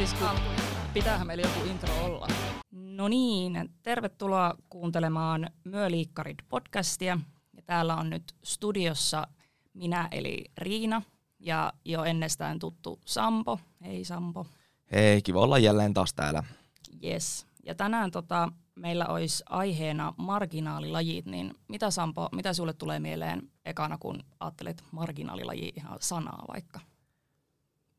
siis kun pitäähän meillä joku intro olla. No niin, tervetuloa kuuntelemaan Myöliikkarit podcastia. Ja täällä on nyt studiossa minä eli Riina ja jo ennestään tuttu Sampo. Hei Sampo. Hei, kiva olla jälleen taas täällä. Yes. Ja tänään tota, meillä olisi aiheena marginaalilajit, niin mitä Sampo, mitä sulle tulee mieleen ekana, kun ajattelet marginaalilaji ihan sanaa vaikka?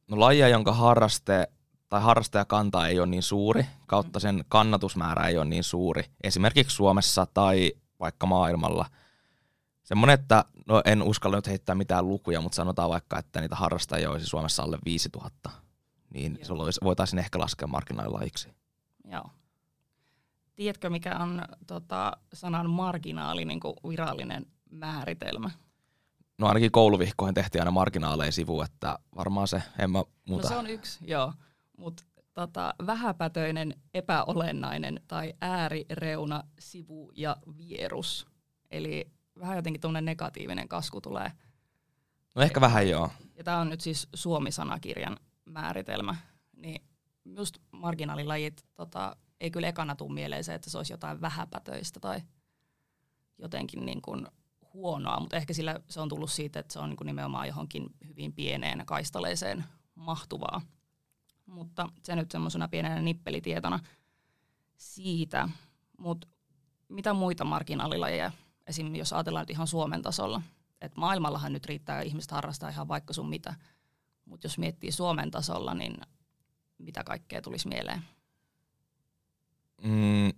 No lajia, jonka harraste tai harrastajakanta ei ole niin suuri, kautta sen kannatusmäärä ei ole niin suuri, esimerkiksi Suomessa tai vaikka maailmalla. Semmoinen, että no en uskalla nyt heittää mitään lukuja, mutta sanotaan vaikka, että niitä harrastajia olisi Suomessa alle 5000, niin se olisi, voitaisiin ehkä laskea marginaalilajiksi. Joo. Tiedätkö, mikä on tota, sanan marginaali niin kuin virallinen määritelmä? No ainakin kouluvihkoihin tehtiin aina marginaaleja sivu, että varmaan se, en mä muuta. No se on yksi, joo. Mutta tota, vähäpätöinen, epäolennainen tai äärireuna, sivu ja vierus. Eli vähän jotenkin tuonne negatiivinen kasku tulee. No ehkä vähän joo. Ja tämä on nyt siis Suomi-sanakirjan määritelmä. Niin just marginaalilajit tota, ei kyllä ekana tule mieleen se, että se olisi jotain vähäpätöistä tai jotenkin niin kuin huonoa, mutta ehkä sillä se on tullut siitä, että se on niin kuin nimenomaan johonkin hyvin pieneen kaistaleeseen mahtuvaa. Mutta se nyt semmoisena pienenä nippelitietona siitä. Mutta mitä muita marginaalilajeja, esim. jos ajatellaan nyt ihan Suomen tasolla, että maailmallahan nyt riittää ihmiset harrastaa ihan vaikka sun mitä, mutta jos miettii Suomen tasolla, niin mitä kaikkea tulisi mieleen? Mm.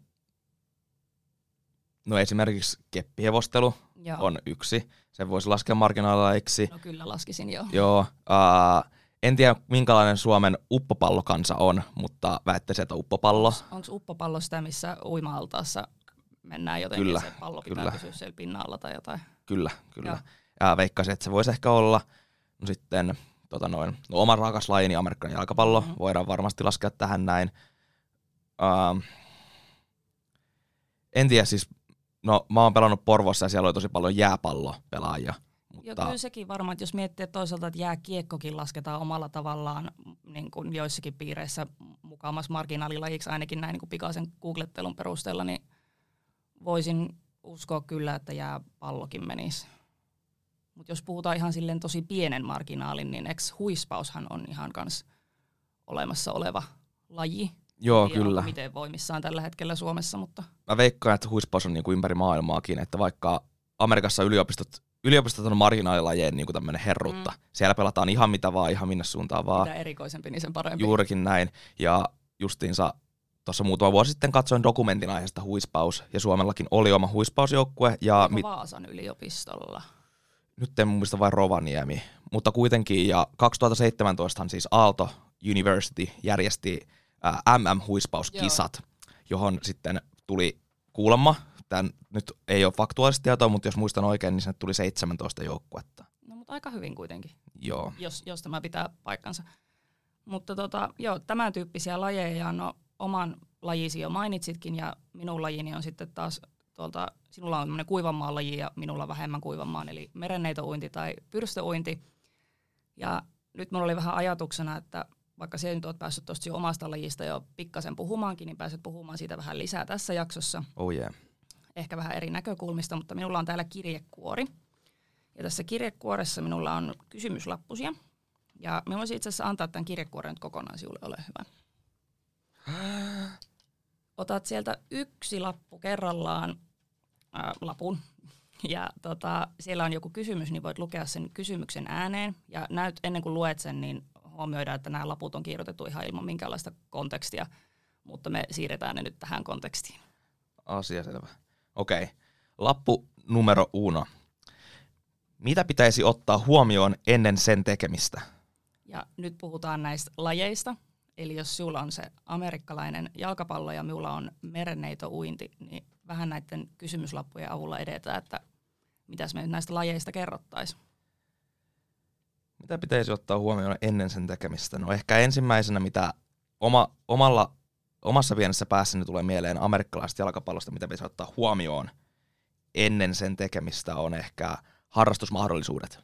No esimerkiksi keppihevostelu Joo. on yksi. Sen voisi laskea marginaaliksi. No kyllä laskisin jo. Joo. Uh, en tiedä, minkälainen Suomen uppopallokansa on, mutta väittäisin, että uppopallo. Onko uppopallo sitä, missä uima-altaassa mennään jotenkin, kyllä, se pallo pitää kyllä. pysyä siellä pinnalla tai jotain? Kyllä, kyllä. Joo. Ja veikkaisin, että se voisi ehkä olla. No sitten tota noin, no, oma rakas lajini, amerikkalainen jalkapallo, mm-hmm. voidaan varmasti laskea tähän näin. Uh, en tiedä, siis no mä oon pelannut Porvossa ja siellä oli tosi paljon jääpallopelaajia. Mutta... Joo, kyllä sekin varmaan, että jos miettii että toisaalta, että jääkiekkokin lasketaan omalla tavallaan niin kuin joissakin piireissä mukaamassa marginaalilajiksi, ainakin näin niin kuin pikaisen googlettelun perusteella, niin voisin uskoa kyllä, että jääpallokin menisi. Mutta jos puhutaan ihan silleen tosi pienen marginaalin, niin ex huispaushan on ihan kans olemassa oleva laji. Joo, Tiedä, kyllä. Miten voimissaan tällä hetkellä Suomessa, mutta... Mä veikkaan, että huispaus on niinku ympäri maailmaakin, että vaikka Amerikassa yliopistot, yliopistot on marginaalilajien niinku tämmöinen herrutta. Mm. Siellä pelataan ihan mitä vaan, ihan minne suuntaan vaan. Mitä erikoisempi, niin sen parempi. Juurikin näin. Ja justiinsa tuossa muutama vuosi sitten katsoin dokumentin aiheesta huispaus, ja Suomellakin oli oma huispausjoukkue. Ja mit... Vaasan yliopistolla? Nyt en muista vain Rovaniemi, mutta kuitenkin, ja 2017 siis Aalto University järjesti MM-huispauskisat, Joo. johon sitten tuli kuulemma, tämän nyt ei ole faktuaalista tietoa, mutta jos muistan oikein, niin sinne tuli 17 joukkuetta. No mutta aika hyvin kuitenkin, joo. Jos, jos tämä pitää paikkansa. Mutta tota, joo, tämän tyyppisiä lajeja, no oman lajisi jo mainitsitkin, ja minun lajini on sitten taas tuolta, sinulla on tämmöinen kuivanmaan laji ja minulla vähemmän kuivanmaan, eli merenneitouinti tai pyrstöuinti. Ja nyt minulla oli vähän ajatuksena, että vaikka se nyt olet päässyt tuosta omasta lajista jo pikkasen puhumaankin, niin pääset puhumaan siitä vähän lisää tässä jaksossa. Oh yeah. Ehkä vähän eri näkökulmista, mutta minulla on täällä kirjekuori. Ja tässä kirjekuoressa minulla on kysymyslappusia. Ja minä voisin itse asiassa antaa tämän kirjekuoren nyt kokonaan sinulle, ole hyvä. Otat sieltä yksi lappu kerrallaan, äh, lapun, ja tota, siellä on joku kysymys, niin voit lukea sen kysymyksen ääneen. Ja näyt, ennen kuin luet sen, niin huomioida, että nämä laput on kirjoitettu ihan ilman minkäänlaista kontekstia, mutta me siirretään ne nyt tähän kontekstiin. Asia selvä. Okei. Okay. Lappu numero uno. Mitä pitäisi ottaa huomioon ennen sen tekemistä? Ja nyt puhutaan näistä lajeista. Eli jos sulla on se amerikkalainen jalkapallo ja minulla on uinti, niin vähän näiden kysymyslappujen avulla edetään, että mitäs me nyt näistä lajeista kerrottaisiin. Mitä pitäisi ottaa huomioon ennen sen tekemistä? No ehkä ensimmäisenä, mitä oma, omalla, omassa pienessä päässäni tulee mieleen amerikkalaisesta jalkapallosta, mitä pitäisi ottaa huomioon ennen sen tekemistä, on ehkä harrastusmahdollisuudet.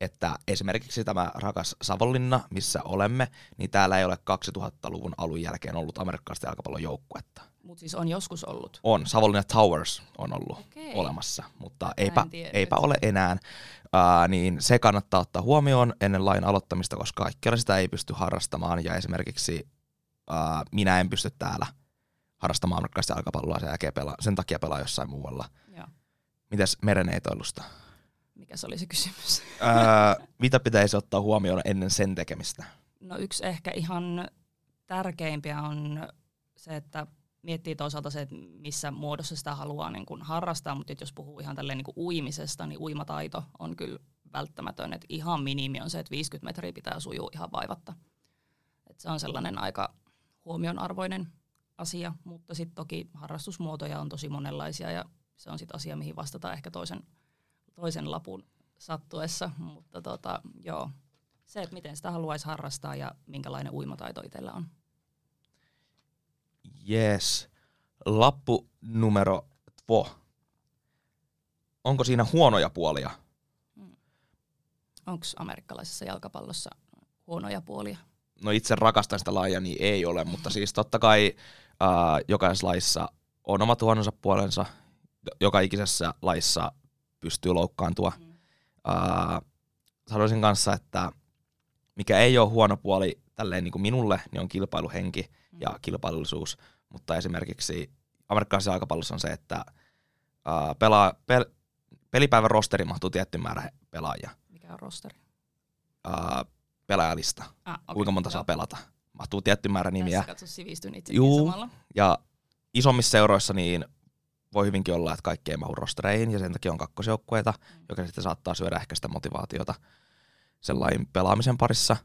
että esimerkiksi tämä rakas Savonlinna, missä olemme, niin täällä ei ole 2000-luvun alun jälkeen ollut amerikkalaista jalkapallon joukkuetta. Mutta siis on joskus ollut. On, Savonlinna Towers on ollut Okei. olemassa, mutta eipä, eipä ole enää. Ää, niin se kannattaa ottaa huomioon ennen lain aloittamista, koska kaikkialla sitä ei pysty harrastamaan. Ja esimerkiksi ää, minä en pysty täällä harrastamaan amerikkalaista jalkapalloa sen, jälkeen pelaa, sen takia pelaa jossain muualla. Joo. Mitäs mereneitoilusta? Mikä se oli se kysymys? Ää, mitä pitäisi ottaa huomioon ennen sen tekemistä? No yksi ehkä ihan tärkeimpiä on se, että miettii toisaalta se, että missä muodossa sitä haluaa niin kuin harrastaa, mutta jos puhuu ihan tälleen niin kuin uimisesta, niin uimataito on kyllä välttämätön. Et ihan minimi on se, että 50 metriä pitää sujua ihan vaivatta. Et se on sellainen aika huomionarvoinen asia, mutta sitten toki harrastusmuotoja on tosi monenlaisia ja se on sitten asia, mihin vastataan ehkä toisen, toisen lapun sattuessa, mutta tota, joo, se, että miten sitä haluaisi harrastaa ja minkälainen uimataito itsellä on. Yes. Lappu numero två. Onko siinä huonoja puolia? Onko amerikkalaisessa jalkapallossa huonoja puolia? No itse rakastan sitä lajia, niin ei ole, mutta siis totta kai ää, jokaisessa laissa on omat huononsa puolensa, joka ikisessä laissa pystyy loukkaantua. Mm. Ää, sanoisin kanssa, että mikä ei ole huono puoli tälleen niin kuin minulle, niin on kilpailuhenki ja kilpailullisuus, mutta esimerkiksi amerikkalaisessa jalkapallossa on se, että ää, pelaa, pel, pelipäivän rosteri mahtuu tietty määrä pelaajia. Mikä on rosteri? Ää, pelaajalista, Ah, okay. kuinka monta saa pelata. Mahtuu tietty määrä nimiä. Tässä katso sivistyn itsekin Juu. samalla. Ja isommissa seuroissa niin voi hyvinkin olla, että kaikki ei mahu rostereihin ja sen takia on kakkosjoukkueita, Mm. joka sitten saattaa syödä ehkä sitä motivaatiota sellainen pelaamisen parissa.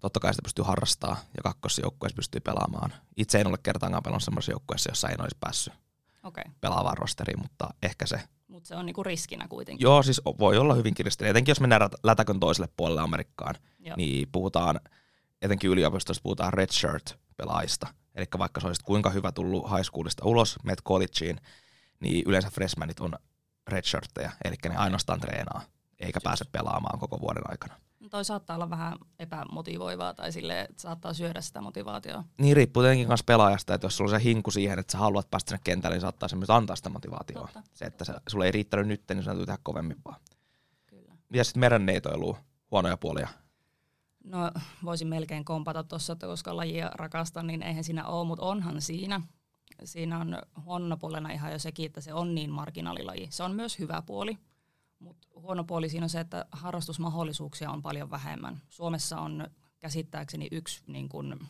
Totta kai sitä pystyy harrastaa ja kakkosjoukkueessa pystyy pelaamaan. Itse en ole kertaakaan pelannut semmoisessa joukkueessa, jossa en olisi päässyt okay. pelaavaan rosteriin, mutta ehkä se. Mutta se on niinku riskinä kuitenkin. Joo, siis voi olla hyvin kiristänyt. Etenkin jos mennään lätäkön toiselle puolelle Amerikkaan, Joo. niin puhutaan, etenkin yliopistossa puhutaan redshirt-pelaajista. Eli vaikka sä olisit kuinka hyvä tullut high schoolista ulos, meet collegeen, niin yleensä freshmanit on redshirttejä, eli ne ainoastaan treenaa, eikä pääse pelaamaan koko vuoden aikana. Toi saattaa olla vähän epämotivoivaa tai sille että saattaa syödä sitä motivaatiota. Niin riippuu tietenkin myös pelaajasta, että jos sulla on se hinku siihen, että sä haluat päästä sinne kentälle, niin saattaa se myös antaa sitä motivaatiota. Totta, Se, että se, sulle ei riittänyt nyt, niin sun täytyy tehdä kovemmin vaan. Kyllä. Ja sitten merenneitoilu, huonoja puolia. No voisin melkein kompata tuossa, että koska lajia rakastan, niin eihän siinä ole, mutta onhan siinä. Siinä on huono puolena ihan jo sekin, että se on niin marginaalilaji. Se on myös hyvä puoli, mutta huono puoli siinä on se, että harrastusmahdollisuuksia on paljon vähemmän. Suomessa on käsittääkseni yksi niin kuin,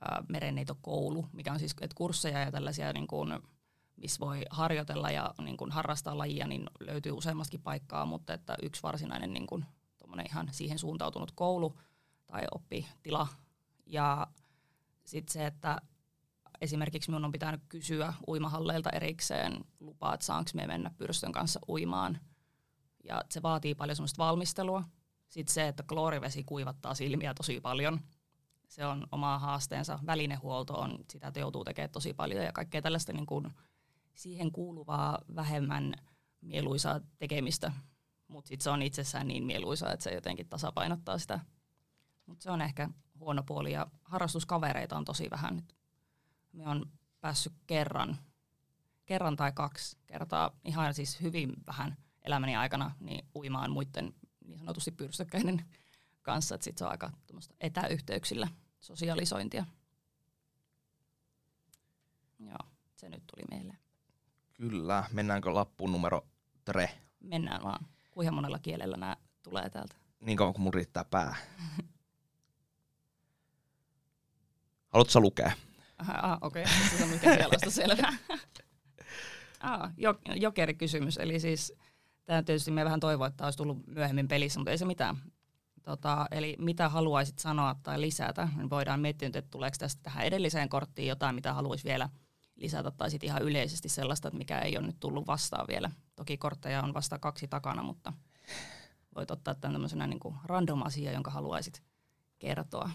ää, merenneitokoulu, mikä on siis että kursseja ja tällaisia, niin kuin, missä voi harjoitella ja niin kuin, harrastaa lajia, niin löytyy useammastakin paikkaa, mutta että yksi varsinainen niin tuommoinen ihan siihen suuntautunut koulu tai oppitila. Ja sitten se, että esimerkiksi minun on pitänyt kysyä uimahalleilta erikseen lupaa, että saanko me mennä pyrstön kanssa uimaan. Ja se vaatii paljon semmoista valmistelua. Sitten se, että kloorivesi kuivattaa silmiä tosi paljon. Se on oma haasteensa. Välinehuolto on, sitä joutuu tekemään tosi paljon ja kaikkea tällaista niin kuin siihen kuuluvaa vähemmän mieluisaa tekemistä. Mutta sitten se on itsessään niin mieluisaa, että se jotenkin tasapainottaa sitä. Mutta se on ehkä huono puoli ja harrastuskavereita on tosi vähän nyt. Me on päässyt kerran, kerran tai kaksi kertaa ihan siis hyvin vähän elämäni aikana niin uimaan muiden niin sanotusti pyrstökkäinen kanssa, että sit se on aika etäyhteyksillä sosialisointia. Joo, se nyt tuli mieleen. Kyllä, mennäänkö lappuun numero tre? Mennään vaan. Kuinka monella kielellä nämä tulee täältä? Niin kauan kuin mun riittää pää. Haluatko sä lukea? Ah, okei. Okay. Se on mikä selvä. ah, jo, jokerikysymys. Eli siis, tämä tietysti me vähän toivoa, että olisi tullut myöhemmin pelissä, mutta ei se mitään. Tota, eli mitä haluaisit sanoa tai lisätä? Niin voidaan miettiä että tuleeko tästä tähän edelliseen korttiin jotain, mitä haluaisi vielä lisätä, tai sitten ihan yleisesti sellaista, mikä ei ole nyt tullut vastaan vielä. Toki kortteja on vasta kaksi takana, mutta voit ottaa tämän tämmöisenä niin kuin random asia, jonka haluaisit kertoa.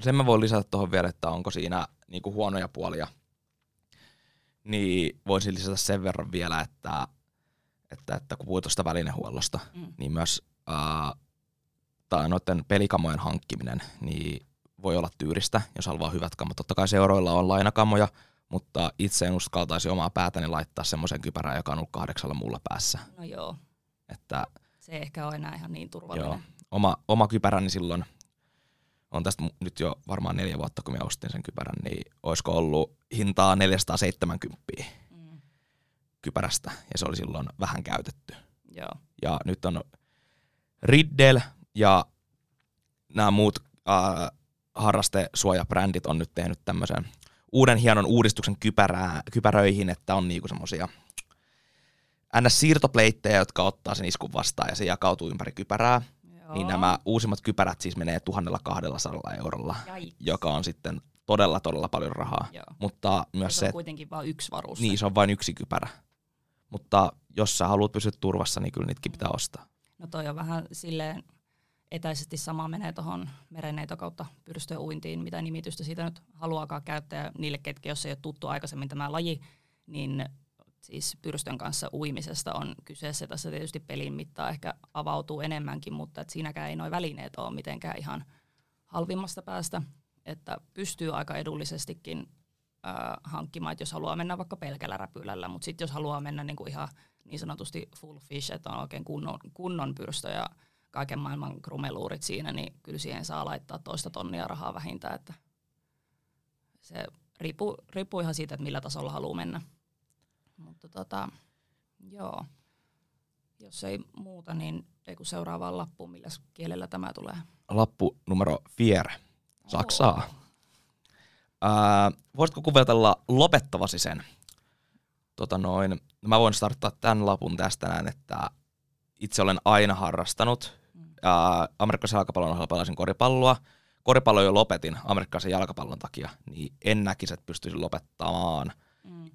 Sen mä voin lisätä tuohon vielä, että onko siinä niinku huonoja puolia. Niin voisin lisätä sen verran vielä, että, että, että kun puhuit tuosta välinehuollosta, Mm. niin myös ää, tai noiden pelikamojen hankkiminen, niin voi olla tyyristä, jos haluaa hyvät kamot. Totta kai seuroilla on lainakamoja, mutta itse en uskaltaisi omaa päätäni laittaa semmoisen kypärään, joka on ollut kahdeksalla muulla päässä. No joo. Että, se ei ehkä ole enää ihan niin turvallinen. Joo. Oma, oma kypäräni silloin, on tästä nyt jo varmaan neljä vuotta, kun minä ostin sen kypärän, niin olisiko ollut hintaa 470 mm. Kypärästä, ja se oli silloin vähän käytetty. Joo. Ja nyt on Riddle ja nämä muut äh, harrastesuojabrändit on nyt tehnyt tämmöisen uuden hienon uudistuksen kypärää, kypäröihin, että on niinku semmosia ns. siirtopleittejä, jotka ottaa sen iskun vastaan ja se jakautuu ympäri kypärää. Joo. Niin nämä uusimmat kypärät siis menee 1200 eurolla, Jaiks. joka on sitten todella, todella paljon rahaa. Joo. Mutta myös se, se on kuitenkin vain yksi varus. Niin, se on vain yksi kypärä. Mutta jos sä haluat pysyä turvassa, niin kyllä niitäkin pitää ostaa. No toi on vähän silleen etäisesti sama menee tuohon merenneito kautta pyrstöuintiin, mitä nimitystä siitä nyt haluaakaan käyttää. Niille, ketkä jos ei ole tuttu aikaisemmin tämä laji, niin siis pyrstön kanssa uimisesta on kyseessä. Tässä tietysti pelin mittaa ehkä avautuu enemmänkin, mutta et siinäkään ei noin välineet ole mitenkään ihan halvimmasta päästä. Että pystyy aika edullisestikin äh, hankkimaan, että jos haluaa mennä vaikka pelkällä räpylällä, mutta sitten jos haluaa mennä niinku ihan niin sanotusti full fish, että on oikein kunnon, kunnon pyrstö ja kaiken maailman krumeluurit siinä, niin kyllä siihen saa laittaa toista tonnia rahaa vähintään. Että se riippuu, riippuu ihan siitä, että millä tasolla haluaa mennä. Mutta tota, joo. Jos ei muuta, niin ei kun seuraavaan lappuun, millä kielellä tämä tulee. Lappu numero vier. Saksaa. Oh. Ää, voisitko kuvetella lopettavasi sen? Tota noin, mä voin starttaa tämän lapun tästä näin, että itse olen aina harrastanut. Mm. amerikkalaisen jalkapallon ohella pelasin koripalloa. Koripallo jo lopetin amerikkalaisen jalkapallon takia, niin en näkisi, että pystyisin lopettamaan. Mm.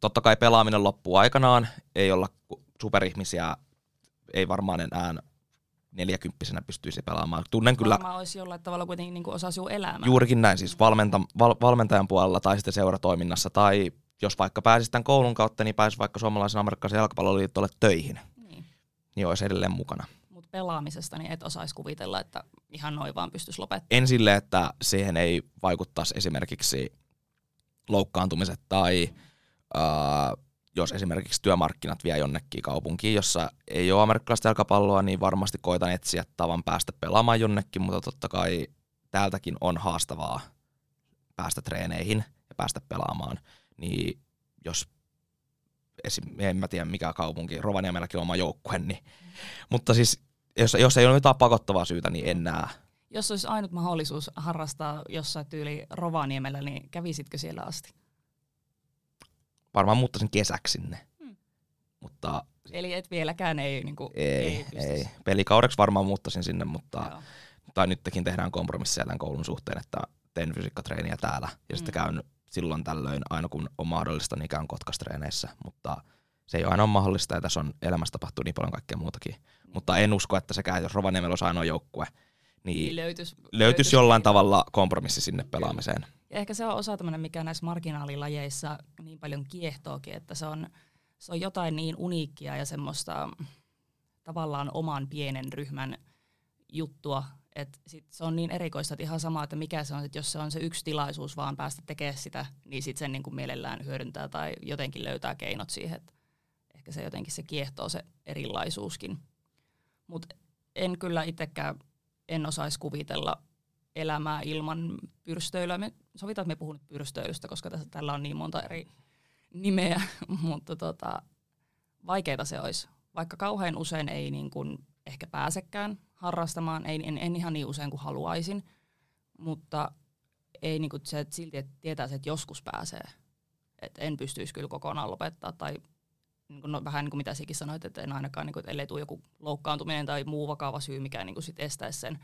Totta kai pelaaminen loppuu aikanaan, ei olla superihmisiä, ei varmaan enää neljäkymppisenä pystyisi pelaamaan. Tunnen kyllä... Varmaan olisi jollain tavalla kuitenkin niin osa sinun elämää. Juurikin näin, siis valmenta, val, valmentajan puolella tai sitten seuratoiminnassa tai jos vaikka pääsisi tämän koulun kautta, niin pääsisi vaikka suomalaisen amerikkalaisen jalkapalloliittolle töihin niin olisi edelleen mukana. Mutta pelaamisesta niin et osaisi kuvitella, että ihan noin vaan pystyisi lopettamaan. En sille, että siihen ei vaikuttaisi esimerkiksi loukkaantumiset tai äh, jos esimerkiksi työmarkkinat vie jonnekin kaupunkiin, jossa ei ole amerikkalaista jalkapalloa, niin varmasti koitan etsiä tavan päästä pelaamaan jonnekin, mutta totta kai täältäkin on haastavaa päästä treeneihin ja päästä pelaamaan. Niin jos esim, en mä tiedä mikä kaupunki, Rovaniemelläkin on oma joukkue, niin. mutta siis jos, jos ei ole mitään pakottavaa syytä, niin en näe. Jos olisi ainut mahdollisuus harrastaa jossain tyyli Rovaniemellä, niin kävisitkö siellä asti? Varmaan muuttaisin kesäksi sinne. Hmm. Mutta, Eli et vieläkään ei niin kuin, Ei, ei, ei. Pelikaudeksi varmaan muuttaisin sinne, mutta Joo. tai nytkin tehdään kompromisseja tämän koulun suhteen, että teen fysiikkatreeniä täällä ja hmm. sitten käyn silloin tällöin, aina kun on mahdollista, niin käyn kotkastreeneissä, mutta se ei ole aina ole mahdollista ja tässä on elämässä tapahtuu niin paljon kaikkea muutakin. Mm. Mutta en usko, että sekään, jos Rovaniemellä olisi ainoa joukkue, niin, niin löytyisi, löytyis jollain niin. tavalla kompromissi sinne pelaamiseen. Ja ehkä se on osa tämmöinen, mikä näissä marginaalilajeissa niin paljon kiehtookin, että se on, se on jotain niin uniikkia ja semmoista tavallaan oman pienen ryhmän juttua, et sit se on niin erikoista, että ihan sama, että mikä se on, että jos se on se yksi tilaisuus vaan päästä tekemään sitä, niin sitten sen niin kuin mielellään hyödyntää tai jotenkin löytää keinot siihen, että ehkä se jotenkin se kiehtoo se erilaisuuskin. Mutta en kyllä itsekään, en osaisi kuvitella elämää ilman pyrstöilyä. Me sovitaan, että me puhun nyt pyrstöilystä, koska tässä, tällä on niin monta eri nimeä, mutta tota, vaikeita se olisi. Vaikka kauhean usein ei niin kuin ehkä pääsekään harrastamaan, ei, en, en ihan niin usein kuin haluaisin, mutta ei niin kuin se, että silti että tietää se, että joskus pääsee. Et en pystyisi kyllä kokonaan lopettaa tai niin kuin, no, vähän niin kuin mitä sikin sanoit, että en ainakaan, niin kuin, että ellei tule joku loukkaantuminen tai muu vakava syy, mikä niin kuin sit estäisi sen.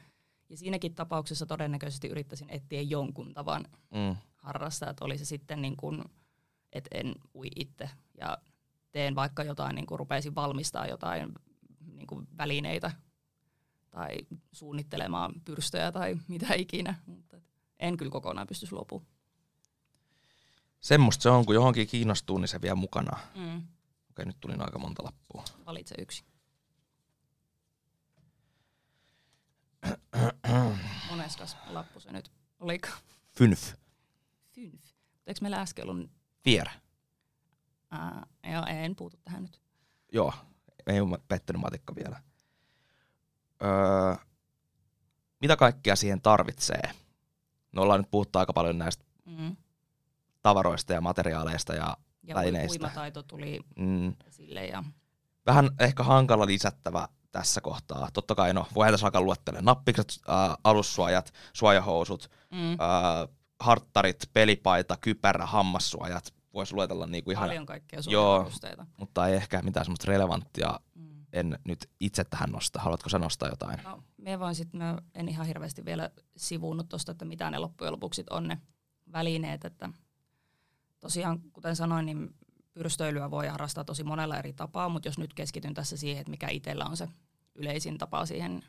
Ja siinäkin tapauksessa todennäköisesti yrittäisin etsiä jonkun tavan mm. harrastaa, että oli se sitten niin kuin, että en ui itse ja teen vaikka jotain, niin kuin rupeisin valmistaa jotain niin kuin välineitä tai suunnittelemaan pyrstöjä tai mitä ikinä, mutta en kyllä kokonaan pystyisi lopuun. Semmosta se on, kun johonkin kiinnostuu, niin se vie mukana. Mm. Okei, nyt tuli aika monta lappua. Valitse yksi. Moneskas lappu se nyt olikaan? Fynf. Fynf. Eikö meillä äsken ollut... Fier. Ää, joo, en puutu tähän nyt. Joo, ei ole pettänyt matikka vielä. Öö, mitä kaikkea siihen tarvitsee? No ollaan nyt puhuttu aika paljon näistä Mm. tavaroista ja materiaaleista ja Ja Välineistä. uimataito tuli mm, esille ja vähän ehkä hankala lisättävä tässä kohtaa. Totta kai no, voidaan tässä alkaa luettelemaan nappikset, äh, alussuojat, suojahousut, mm. äh, harttarit, pelipaita, kypärä, hammassuojat. Voisi luetella niinku ihan, paljon kaikkea Joo. mutta ei ehkä mitään semmoista relevanttia Mm. en nyt itse tähän nosta. Haluatko sä nostaa jotain? No, me voin sit, mä en ihan hirveästi vielä sivuunnut tuosta, että mitä ne loppujen lopuksi on ne välineet, että tosiaan kuten sanoin, niin pyrstöilyä voi harrastaa tosi monella eri tapaa, mutta jos nyt keskityn tässä siihen, että mikä itsellä on se yleisin tapa siihen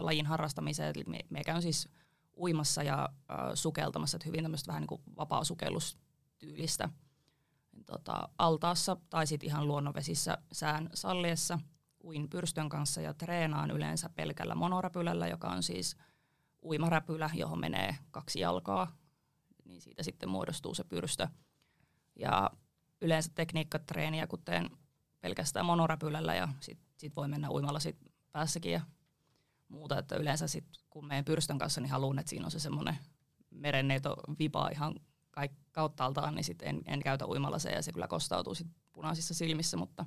lajin harrastamiseen, eli me, me käyn siis uimassa ja ä, sukeltamassa, että hyvin tämmöistä vähän niin kuin vapaa-sukellustyylistä tota, altaassa tai sitten ihan luonnonvesissä sään salliessa uin pyrstön kanssa ja treenaan yleensä pelkällä monoräpylällä, joka on siis uimaräpylä, johon menee kaksi jalkaa, niin siitä sitten muodostuu se pyrstö. Ja yleensä tekniikkatreeniä, kun teen pelkästään monoräpylällä ja sitten sit voi mennä uimalla sit päässäkin ja muuta, että yleensä sit, kun menen pyrstön kanssa, niin haluan, että siinä on se semmoinen merenneito vipa ihan kaik- kauttaaltaan, niin sitten en, en käytä uimalaseja ja se kyllä kostautuu sit punaisissa silmissä, mutta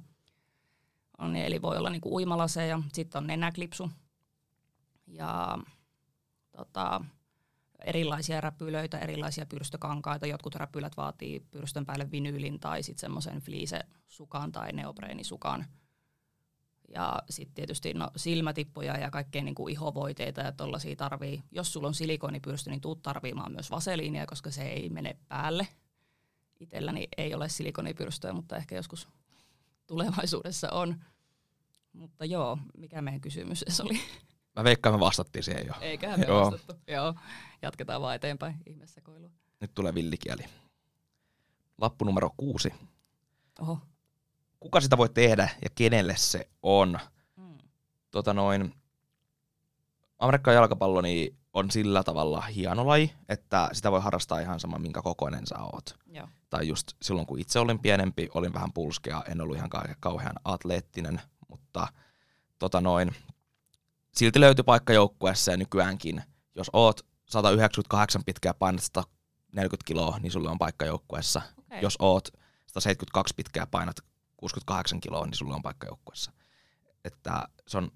on, niin, eli voi olla niinku uimalaseja, sitten on nenäklipsu. Ja tota, erilaisia räpylöitä, erilaisia pyrstökankaita. Jotkut räpylät vaatii pyrstön päälle vinyylin tai sitten semmoisen fliise-sukan tai neopreenisukan. Ja sitten tietysti no, silmätippuja ja kaikkea niinku ihovoiteita ja tollaisia tarvii. Jos sulla on silikonipyrstö, niin tuut tarviimaan myös vaseliinia, koska se ei mene päälle. Itselläni ei ole silikonipyrstöä, mutta ehkä joskus tulevaisuudessa on. Mutta joo, mikä meidän kysymys se oli? Mä veikkaan, me vastattiin siihen jo. Eiköhän me Joo. vastattu. Joo, jatketaan vaan eteenpäin ihmesekoilua. Nyt tulee villikieli. Lappu numero kuusi. Oho. Kuka sitä voi tehdä ja kenelle se on? Mm. Tota noin, Amerikkan jalkapallo niin on sillä tavalla hieno laji, että sitä voi harrastaa ihan sama, minkä kokoinen sä oot. Joo. Tai just silloin, kun itse olin pienempi, olin vähän pulskea, en ollut ihan kau- kauhean atleettinen, mutta tota noin, silti löytyi paikka joukkueessa ja nykyäänkin, jos oot 198 pitkää painat 140 kiloa, niin sulla on paikka joukkueessa. Okay. Jos oot 172 pitkää painat 68 kiloa, niin sulla on paikka joukkueessa. Että se on,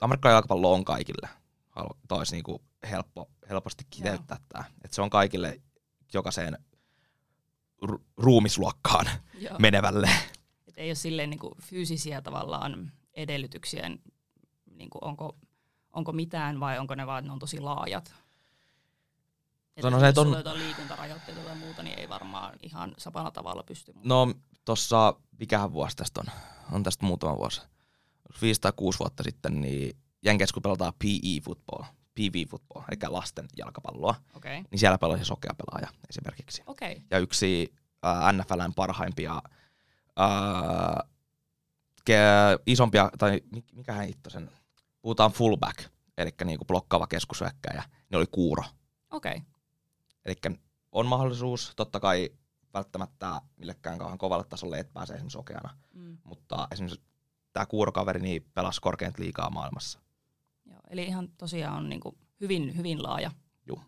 Amerikan jalkapallo on kaikille. Olisi niinku helppo, helposti kiteyttää tämä. Että se on kaikille jokaiseen ru- ruumisluokkaan Joo. menevälle. Et ei ole silleen niinku fyysisiä tavallaan edellytyksiä, niinku onko, onko mitään vai onko ne vaan, että ne on tosi laajat. Et Sano jos se, että on- jotain liikuntarajoitteita tai muuta, niin ei varmaan ihan samalla tavalla pysty. No tossa, mikähän vuosi tästä on? On tästä muutama vuosi. Viisi tai kuusi vuotta sitten, niin Jenkeissä kun pelataan PE-football, PV-football, eli lasten jalkapalloa. Okay. niin siellä pelasi sokea pelaaja esimerkiksi. Okay. Ja yksi äh, NFLn parhaimpia äh, ke- isompia, tai mi- mikähän hitto sen, puhutaan fullback, eli niinku blokkaava keskushyökkäjä, niin oli kuuro. Okei. Okay. Eli on mahdollisuus, totta kai välttämättä millekään kauhan kovalle tasolle et pääse esimerkiksi sokeana, Mm. mutta esimerkiksi tämä kuurokaveri niin pelasi korkeinta liikaa maailmassa. Joo, eli ihan tosiaan on niinku hyvin, hyvin laaja. Juu.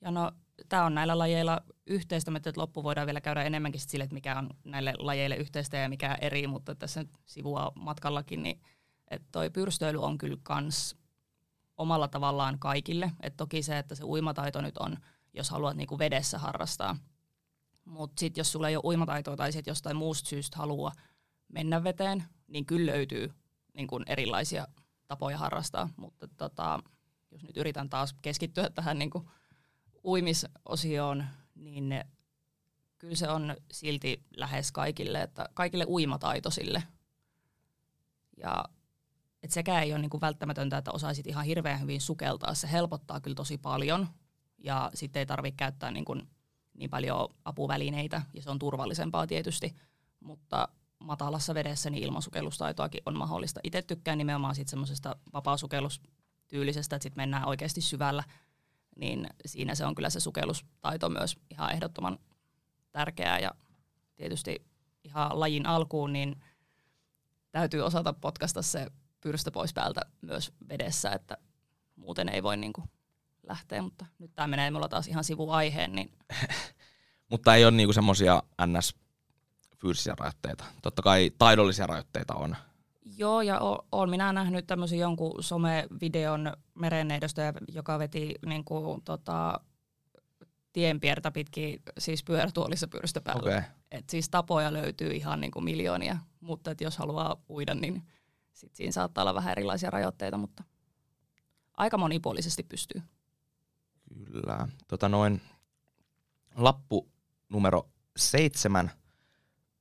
Ja no, tämä on näillä lajeilla yhteistä, mutta että loppu voidaan vielä käydä enemmänkin sille, että mikä on näille lajeille yhteistä ja mikä eri, mutta tässä nyt sivua matkallakin, niin että toi pyrstöily on kyllä kans omalla tavallaan kaikille. Et toki se, että se uimataito nyt on, jos haluat niinku vedessä harrastaa. Mutta sitten jos sulla ei ole uimataitoa tai sit jostain muusta syystä haluaa mennä veteen, niin kyllä löytyy niin kuin erilaisia tapoja harrastaa, mutta tota, jos nyt yritän taas keskittyä tähän niin uimisosioon, niin kyllä se on silti lähes kaikille, että kaikille uimataitoisille. Ja et sekään ei ole niin kuin välttämätöntä, että osaisit ihan hirveän hyvin sukeltaa. Se helpottaa kyllä tosi paljon ja sitten ei tarvitse käyttää niin, kuin niin paljon apuvälineitä ja se on turvallisempaa tietysti, mutta matalassa vedessä niin ilmasukellustaitoakin on mahdollista. Itse tykkään nimenomaan sitten semmoisesta vapaasukellustyylisestä, että sitten mennään oikeasti syvällä niin siinä se on kyllä se sukellustaito myös ihan ehdottoman tärkeää ja tietysti ihan lajin alkuun, niin täytyy osata potkasta se pyrstö pois päältä myös vedessä, että muuten ei voi niinku lähteä, mutta nyt tämä menee mulla taas ihan sivuaiheen. Niin... mutta ei ole niinku semmoisia ns fyysisiä rajoitteita. Totta kai taidollisia rajoitteita on. Joo, ja olen minä nähnyt tämmöisen jonkun somevideon merenneidosta, joka veti niin kuin, tota, tienpiertä pitkin siis pyörätuolissa pyrstö päällä. Okay. Et siis tapoja löytyy ihan niin kuin miljoonia, mutta et jos haluaa uida, niin sit siinä saattaa olla vähän erilaisia rajoitteita, mutta aika monipuolisesti pystyy. Kyllä. Tota noin, lappu numero seitsemän –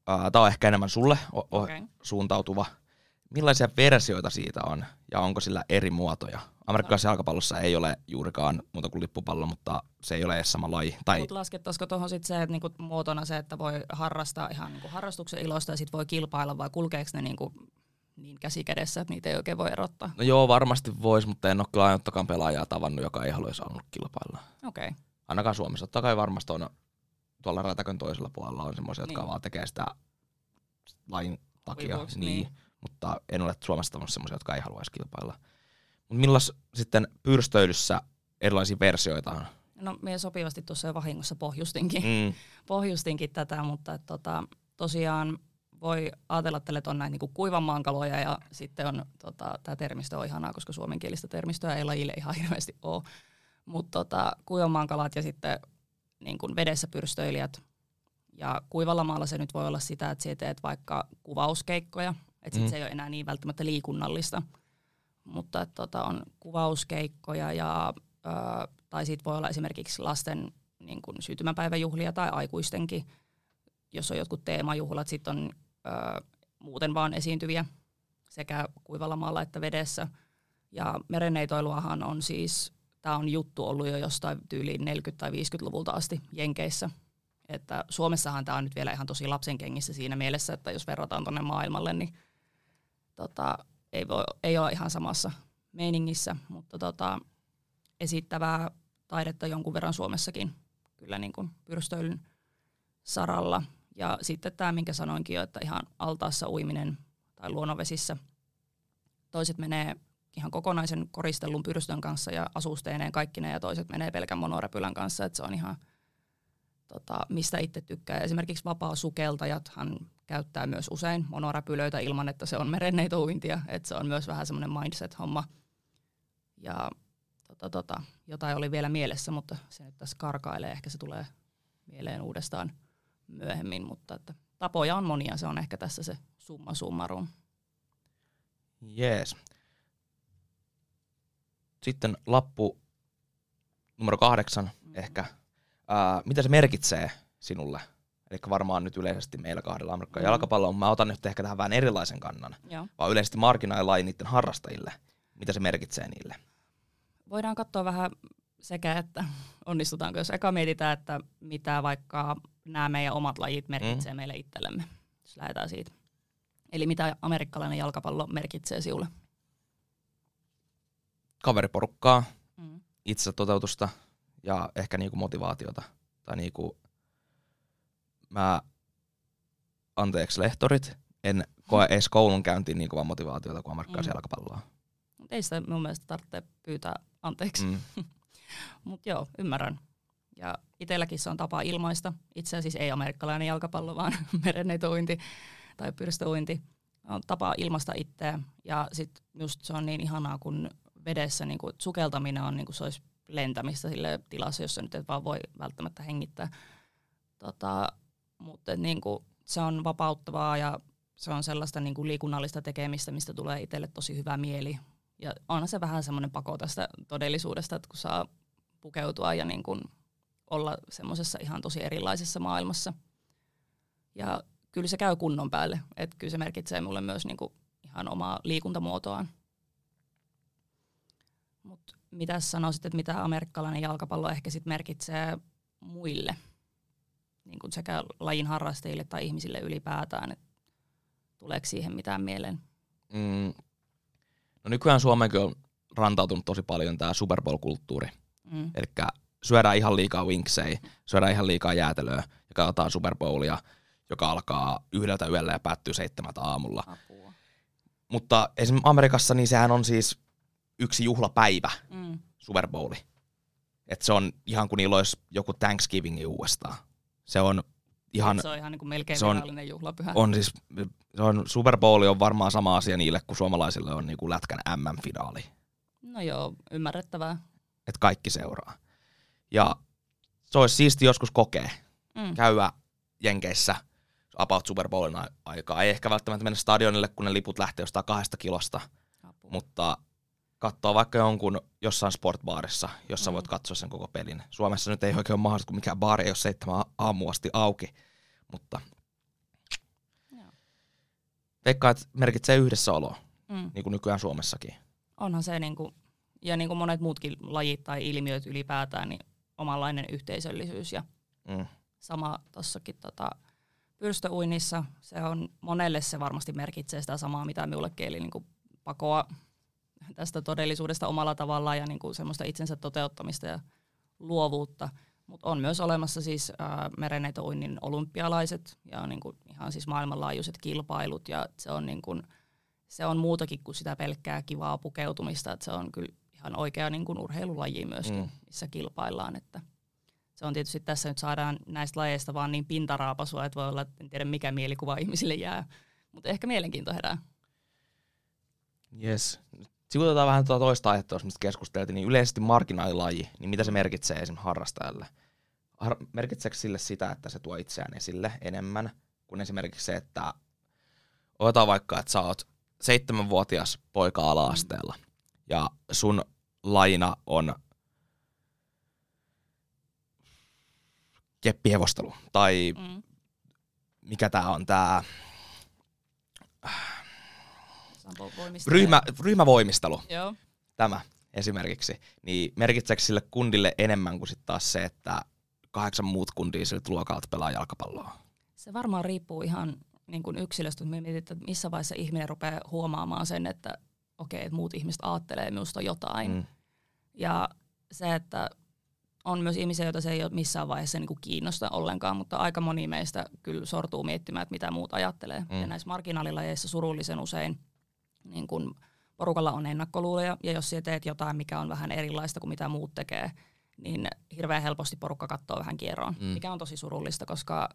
Tämä on ehkä enemmän sulle o- okay. suuntautuva. Millaisia versioita siitä on ja onko sillä eri muotoja? Amerikkalaisessa jalkapallossa ei ole juurikaan muuta kuin lippupallo, mutta se ei ole edes sama laji. Tai... Mutta laskettaisiko tuohon sitten se, että niinku muotona se, että voi harrastaa ihan niinku harrastuksen ilosta ja sitten voi kilpailla vai kulkeeko ne niinku niin käsi kädessä, että niitä ei oikein voi erottaa? No joo, varmasti voisi, mutta en ole kyllä ainuttakaan pelaajaa tavannut, joka ei haluaisi halunnut kilpailla. Okei. Okay. Ainakaan Suomessa. Totta kai varmasti on tuolla Ratakön toisella puolella on semmoisia, jotka niin. vaan tekee sitä lain takia. Niin. niin. Mutta en ole Suomessa tavannut semmoisia, jotka ei haluaisi kilpailla. Mutta millas sitten pyrstöilyssä erilaisia versioita on? No minä sopivasti tuossa jo vahingossa pohjustinkin, mm. pohjustinkin tätä, mutta et, tota, tosiaan voi ajatella, että on näitä niinku kuivanmaankaloja ja sitten on, tota, tämä termistö on ihanaa, koska suomenkielistä termistöä ei lajille ihan hirveästi ole. Mutta tota, kuivanmaankalat ja sitten niin kuin vedessä pyrstöilijät. Ja kuivalla maalla se nyt voi olla sitä, että sä teet vaikka kuvauskeikkoja, että mm. se ei ole enää niin välttämättä liikunnallista. Mutta että tota, on kuvauskeikkoja ja, ö, tai sitten voi olla esimerkiksi lasten niin kuin syntymäpäiväjuhlia tai aikuistenkin, jos on jotkut teemajuhlat, sitten on ö, muuten vaan esiintyviä sekä kuivalla maalla että vedessä. Ja merenneitoiluahan on siis tämä on juttu ollut jo jostain tyyliin 40- tai 50-luvulta asti Jenkeissä. Että Suomessahan tämä on nyt vielä ihan tosi lapsen kengissä siinä mielessä, että jos verrataan tuonne maailmalle, niin tota, ei, voi, ei ole ihan samassa meiningissä, mutta tota, esittävää taidetta jonkun verran Suomessakin kyllä niin kuin pyrstöilyn saralla. Ja sitten tämä, minkä sanoinkin jo, että ihan altaassa uiminen tai luonnonvesissä. Toiset menee ihan kokonaisen koristellun pyrstön kanssa ja asusteineen kaikki ne ja toiset menee pelkän monoräpylän kanssa, että se on ihan tota, mistä itse tykkää. Esimerkiksi vapaa-sukeltajathan käyttää myös usein monoräpylöitä ilman, että se on merenneitouintia, että se on myös vähän semmoinen mindset-homma. Ja tota, tota, jotain oli vielä mielessä, mutta se nyt tässä karkailee, ehkä se tulee mieleen uudestaan myöhemmin, mutta että tapoja on monia, se on ehkä tässä se summa summarum. Jees. Sitten lappu numero kahdeksan mm. ehkä. Ää, mitä se merkitsee sinulle? Eli varmaan nyt yleisesti meillä kahdella Amerikkaa mm. jalkapalloa, mutta mä otan nyt ehkä tähän vähän erilaisen kannan. Joo. Vaan yleisesti marginaalilaji niiden harrastajille. Mitä se merkitsee niille? Voidaan katsoa vähän sekä, että onnistutaanko, jos eka mietitään, että mitä vaikka nämä meidän omat lajit merkitsee mm. meille itsellemme. Jos lähdetään siitä. Eli mitä amerikkalainen jalkapallo merkitsee sinulle? kaveriporukkaa, mm. itse toteutusta ja ehkä niinku motivaatiota. Tai niinku, mä, anteeksi lehtorit, en koe edes koulunkäyntiin niin kovaa motivaatiota kuin amerikkalaisen mm. jalkapalloa. Ei sitä mun mielestä tarvitse pyytää anteeksi. Mm. Mutta joo, ymmärrän. Ja itselläkin se on tapa ilmaista. Itse siis ei amerikkalainen jalkapallo, vaan merenneitouinti tai pyrstöuinti. On tapa ilmaista itseä. Ja sitten just se on niin ihanaa, kun vedessä niin kuin, sukeltaminen on niin kuin se olisi lentämistä sille tilassa, jossa nyt et vaan voi välttämättä hengittää. Tota, mutta niin kuin, se on vapauttavaa ja se on sellaista niin kuin liikunnallista tekemistä, mistä tulee itselle tosi hyvä mieli. Ja on se vähän semmoinen pako tästä todellisuudesta, että kun saa pukeutua ja niin kuin olla semmoisessa ihan tosi erilaisessa maailmassa. Ja kyllä se käy kunnon päälle. Että kyllä se merkitsee mulle myös niin kuin ihan omaa liikuntamuotoaan. Mutta mitä sanoisit, että mitä amerikkalainen jalkapallo ehkä sit merkitsee muille, niin kuin sekä lajin harrastajille tai ihmisille ylipäätään, että tuleeko siihen mitään mieleen? Mm. No nykyään Suomeenkin on rantautunut tosi paljon tämä Super Bowl-kulttuuri. Mm. Eli syödään ihan liikaa winksei, syödään ihan liikaa jäätelöä ja katsotaan Super Bowlia, joka alkaa yhdeltä yöllä ja päättyy seitsemältä aamulla. Apua. Mutta esimerkiksi Amerikassa niin sehän on siis yksi juhlapäivä, mm. Super Bowli. Et se on ihan kuin niillä olisi joku Thanksgiving uudestaan. Se on ihan... Se on ihan niin kuin melkein se on, virallinen juhlapyhä. On siis, se on, Super Bowl on varmaan sama asia niille kuin suomalaisille on niin kuin lätkän MM-finaali. No joo, ymmärrettävää. Että kaikki seuraa. Ja se olisi siisti joskus kokea. Mm. Käydä Jenkeissä about Super Bowlin aikaa. Ei ehkä välttämättä mennä stadionille, kun ne liput lähtee jostain kahdesta kilosta. Apu. Mutta katsoa vaikka jonkun jossain sportbaarissa, jossa mm. voit katsoa sen koko pelin. Suomessa nyt ei oikein ole mahdollista, kun mikään baari ei ole seitsemän aamuun asti auki, mutta veikkaa, että merkitsee yhdessäoloa, mm. niin kuin nykyään Suomessakin. Onhan se, niin kuin, ja niin kuin monet muutkin lajit tai ilmiöt ylipäätään, niin omanlainen yhteisöllisyys ja mm. sama tuossakin tota, pyrstöuinnissa, se on monelle se varmasti merkitsee sitä samaa, mitä minullekin, eli niin kuin pakoa tästä todellisuudesta omalla tavallaan ja niin kuin semmoista itsensä toteuttamista ja luovuutta. Mutta on myös olemassa siis merenneitouinnin olympialaiset ja niin kuin ihan siis maailmanlaajuiset kilpailut ja se on, niin kuin, se on muutakin kuin sitä pelkkää kivaa pukeutumista, että se on kyllä ihan oikea niin kuin urheilulaji myöskin, mm. missä kilpaillaan. Että se on tietysti tässä nyt saadaan näistä lajeista vaan niin pintaraapasua, että voi olla, että en tiedä mikä mielikuva ihmisille jää, mutta ehkä mielenkiinto herää. Yes sivutetaan vähän tuota toista aihetta, mistä keskusteltiin, niin yleisesti marginaalilaji, niin mitä se merkitsee esimerkiksi harrastajalle? Har- merkitseekö sille sitä, että se tuo itseään esille enemmän kuin esimerkiksi se, että otetaan vaikka, että sä oot seitsemänvuotias poika ala-asteella ja sun laina on keppievostelu tai mm. mikä tää on tää Ryhmä, ryhmävoimistelu. Joo. Tämä esimerkiksi. Niin merkitseekö sille kundille enemmän kuin sitten taas se, että kahdeksan muut kundia siltä luokalta pelaa jalkapalloa? Se varmaan riippuu ihan niin kuin yksilöstä, mutta mietin, että missä vaiheessa ihminen rupeaa huomaamaan sen, että okei, okay, että muut ihmiset ajattelee minusta jotain. Mm. Ja se, että on myös ihmisiä, joita se ei ole missään vaiheessa niin kuin kiinnosta ollenkaan, mutta aika moni meistä kyllä sortuu miettimään, että mitä muut ajattelee. Mm. Ja näissä marginaalilajeissa surullisen usein – niin kun porukalla on ennakkoluuloja, ja jos sä teet jotain, mikä on vähän erilaista kuin mitä muut tekee, niin hirveän helposti porukka katsoo vähän kierroon, mm. mikä on tosi surullista, koska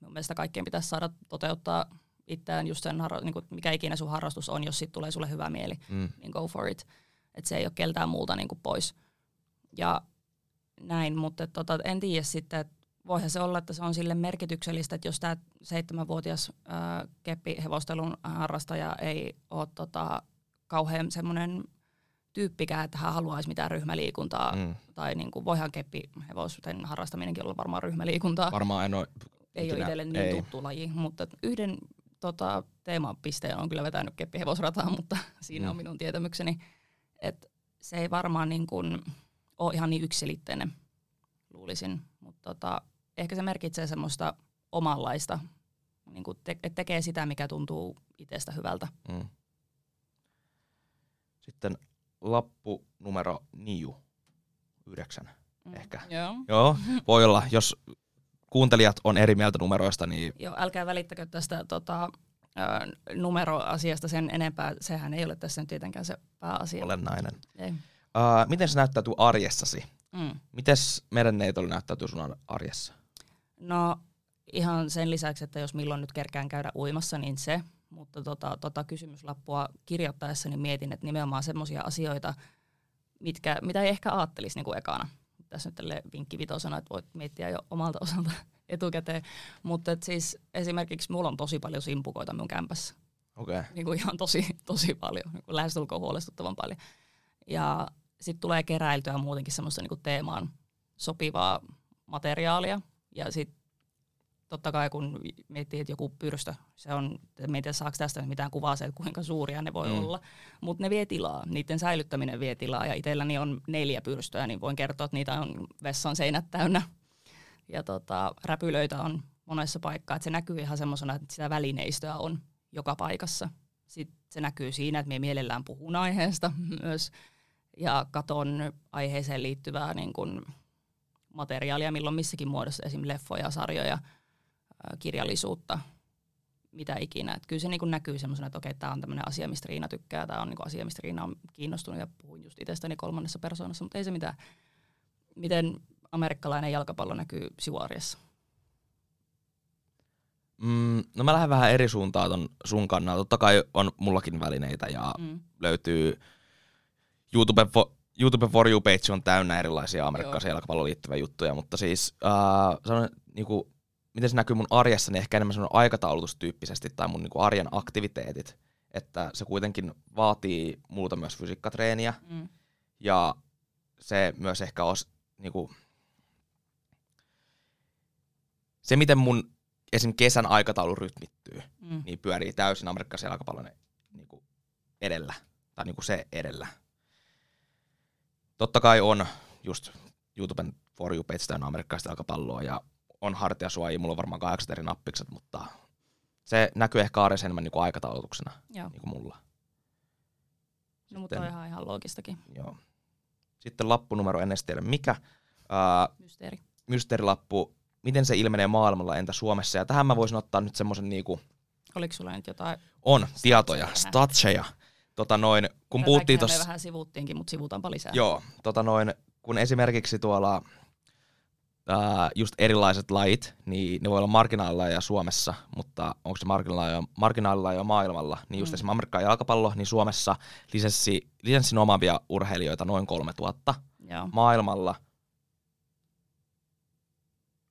mun mielestä kaikkien pitäisi saada toteuttaa itseään just sen, niin kuin mikä ikinä sun harrastus on, jos siitä tulee sulle hyvä mieli, mm. niin go for it. Että se ei ole keltään muulta niin kuin pois. Ja näin, mutta tota, en tiedä sitten, että voihan se olla, että se on sille merkityksellistä, että jos tämä seitsemänvuotias keppihevostelun harrastaja ei ole tota, kauhean semmoinen tyyppikään, että hän haluaisi mitään ryhmäliikuntaa, mm. tai niin kuin, voihan keppihevosten harrastaminenkin olla varmaan ryhmäliikuntaa. Varmaan en ole Ei ole itselle niin ei. tuttu laji, mutta yhden tota, teemapisteen on kyllä vetänyt keppihevosrataa, mutta siinä mm. on minun tietämykseni, että se ei varmaan niin kuin, ole ihan niin yksiselitteinen, luulisin, mutta tota, ehkä se merkitsee semmoista omanlaista, niin kuin te- että tekee sitä, mikä tuntuu itsestä hyvältä. Mm. Sitten lappu numero niu, yhdeksän mm. ehkä. Joo. Joo, voi olla, jos kuuntelijat on eri mieltä numeroista, niin... Joo, älkää välittäkö tästä tota, numeroasiasta sen enempää. Sehän ei ole tässä nyt tietenkään se pääasia. Olennainen. Ei. Uh, miten se näyttäytyy arjessasi? Mm. Miten merenneitolla näyttäytyy sun arjessa? No ihan sen lisäksi, että jos milloin nyt kerkään käydä uimassa, niin se. Mutta tota, tota kysymyslappua kirjoittaessa niin mietin, että nimenomaan semmoisia asioita, mitkä, mitä ei ehkä ajattelisi niin kuin ekana. Tässä nyt tälle vinkki vitosana, että voit miettiä jo omalta osalta etukäteen. Mutta siis esimerkiksi mulla on tosi paljon simpukoita mun kämpässä. Okei. Okay. Niin kuin ihan tosi, tosi paljon, niin kuin lähestulkoon huolestuttavan paljon. Ja sitten tulee keräiltyä muutenkin semmoista niin kuin teemaan sopivaa materiaalia, ja sitten totta kai kun miettii, että joku pyrstö, se on, en tiedä saako tästä mitään kuvaa se, että kuinka suuria ne voi mm. olla, mutta ne vie tilaa, niiden säilyttäminen vie tilaa ja itselläni on neljä pyrstöä, niin voin kertoa, että niitä on vessan seinät täynnä ja tota, räpylöitä on monessa paikkaa, että se näkyy ihan semmoisena, että sitä välineistöä on joka paikassa. Sitten se näkyy siinä, että me mielellään puhun aiheesta myös, ja katon aiheeseen liittyvää niin kuin materiaalia milloin missäkin muodossa, esimerkiksi leffoja, sarjoja, kirjallisuutta, mitä ikinä. Et kyllä se niin näkyy semmoisena, että okei, tämä on tämmöinen asia, mistä Riina tykkää, tämä on niin asia, mistä Riina on kiinnostunut ja puhun just itsestäni kolmannessa persoonassa, mutta ei se mitään. Miten amerikkalainen jalkapallo näkyy sivuarjessa? Mm, no mä lähden vähän eri suuntaan ton sun kannalta. Totta kai on mullakin välineitä ja mm. löytyy YouTube for, YouTube For You page on täynnä erilaisia amerikkalaisia jalkapalloon liittyviä juttuja, mutta siis äh, sanon, niinku, miten se näkyy mun arjessa, niin ehkä enemmän aikataulutustyyppisesti tai mun niinku arjen aktiviteetit. Että se kuitenkin vaatii multa myös fysiikkatreeniä mm. ja se myös ehkä os, niinku, se, miten mun esim. kesän aikataulu rytmittyy, mm. niin pyörii täysin amerikkalaisen jalkapallon niin kuin edellä, tai niin kuin se edellä. Totta kai on just YouTuben For You page täynnä amerikkalaista jalkapalloa, ja on hartiasuojia, mulla on varmaan kahdeksan eri nappikset, mutta se näkyy ehkä arjessa enemmän niin kuin aikataulutuksena, Joo. niin kuin mulla. No, mutta on ihan, ihan loogistakin. Joo. Sitten lappunumero, en edes tiedä mikä. Ää, Mysteeri. Mysteerilappu miten se ilmenee maailmalla, entä Suomessa. Ja tähän mä voisin ottaa nyt semmoisen niinku... Oliko sulla nyt jotain? On, tietoja, statseja. Tota noin, kun Tätä puhuttiin tuossa... vähän sivuttiinkin, mutta sivutaanpa lisää. Joo, tota noin, kun esimerkiksi tuolla ää, just erilaiset lajit, niin ne voi olla marginaalilajeja Suomessa, mutta onko se marginaalilajeja maailmalla, niin just mm. esimerkiksi Amerikkaan jalkapallo, niin Suomessa lisenssi, lisenssin omaavia urheilijoita noin 3000. Joo. Maailmalla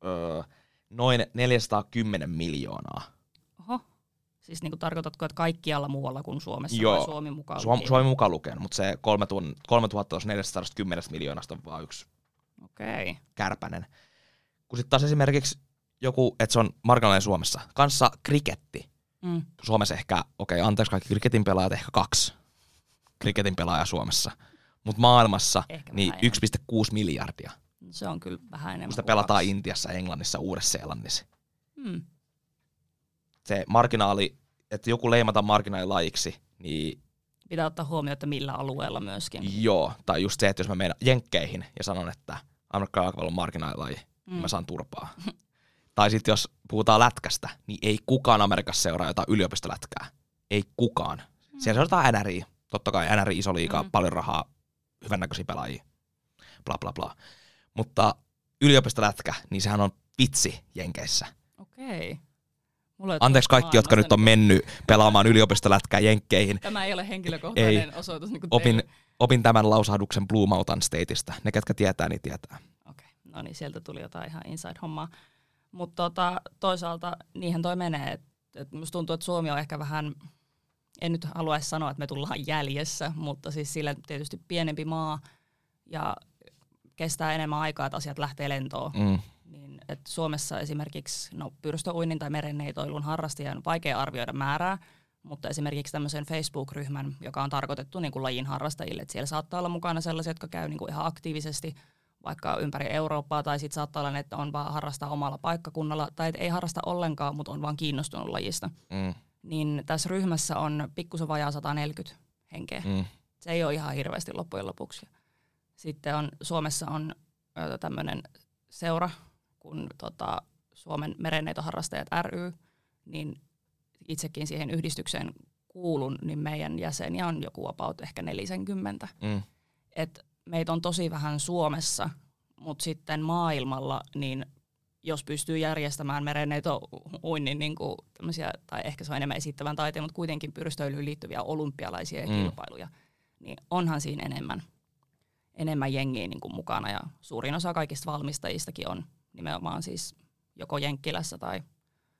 öö, noin 410 miljoonaa. Oho. Siis niin kuin tarkoitatko, että kaikkialla muualla kuin Suomessa Joo. vai Suomi mukaan Suom- Suomi mukaan lukien, mutta se 3410 miljoonasta on vaan yksi okay. kärpänen. Kun sitten taas esimerkiksi joku, että se on marginaalinen Suomessa, kanssa kriketti. Mm. Suomessa ehkä, okei, okay, anteeksi kaikki kriketin pelaajat, ehkä kaksi kriketin pelaajaa Suomessa. Mutta maailmassa ehkä niin 1,6 miljardia. Se on kyllä vähän enemmän. Sitä pelataan kaksi. Intiassa, Englannissa, Uudessa-Seelannissa. Hmm. Se marginaali, että joku leimata marginaalilajiksi, niin... Pitää ottaa huomioon, että millä alueella myöskin. Joo, tai just se, että jos mä menen jenkkeihin ja sanon, että jalkapallo on marginaalilaji, niin hmm. mä saan turpaa. tai sitten jos puhutaan lätkästä, niin ei kukaan Amerikassa seuraa jotain yliopistolätkää. Ei kukaan. Hmm. Siellä seurataan NRI. Totta kai NRI iso liikaa, hmm. paljon rahaa, hyvännäköisiä pelaajia. Bla bla bla. Mutta yliopistolätkä, niin sehän on vitsi Jenkeissä. Okei. Mulla Anteeksi kaikki, jotka nyt on mennyt pelaamaan yliopistolätkää Jenkkeihin. Tämä ei ole henkilökohtainen ei. osoitus niin opin, opin tämän lausahduksen Blue Mountain Stateista. Ne, ketkä tietää, niin tietää. No niin, sieltä tuli jotain ihan inside-hommaa. Mutta tota, toisaalta niihin toi menee. Et, et musta tuntuu, että Suomi on ehkä vähän, en nyt haluaisi sanoa, että me tullaan jäljessä, mutta siis sillä tietysti pienempi maa ja kestää enemmän aikaa, että asiat lähtee lentoon. Mm. Niin, että Suomessa esimerkiksi no, pyrstöuinnin tai merenneitoilun harrastajan on vaikea arvioida määrää, mutta esimerkiksi tämmöisen Facebook-ryhmän, joka on tarkoitettu niin kuin lajin harrastajille, että siellä saattaa olla mukana sellaisia, jotka käy niin kuin ihan aktiivisesti vaikka ympäri Eurooppaa, tai sitten saattaa olla, että on vaan harrastaa omalla paikkakunnalla, tai ei harrasta ollenkaan, mutta on vaan kiinnostunut lajista. Mm. Niin tässä ryhmässä on pikkusen vajaa 140 henkeä. Mm. Se ei ole ihan hirveästi loppujen lopuksi. Sitten on, Suomessa on tämmöinen seura, kun tota, Suomen merenneitoharrastajat ry, niin itsekin siihen yhdistykseen kuulun, niin meidän jäseniä on joku about ehkä 40. Mm. Et meitä on tosi vähän Suomessa, mutta sitten maailmalla, niin jos pystyy järjestämään uinnin, niin kuin tai ehkä se on enemmän esittävän taiteen, mutta kuitenkin pyrstöilyyn liittyviä olympialaisia mm. kilpailuja, niin onhan siinä enemmän enemmän jengiä niin kuin mukana ja suurin osa kaikista valmistajistakin on nimenomaan siis joko Jenkkilässä tai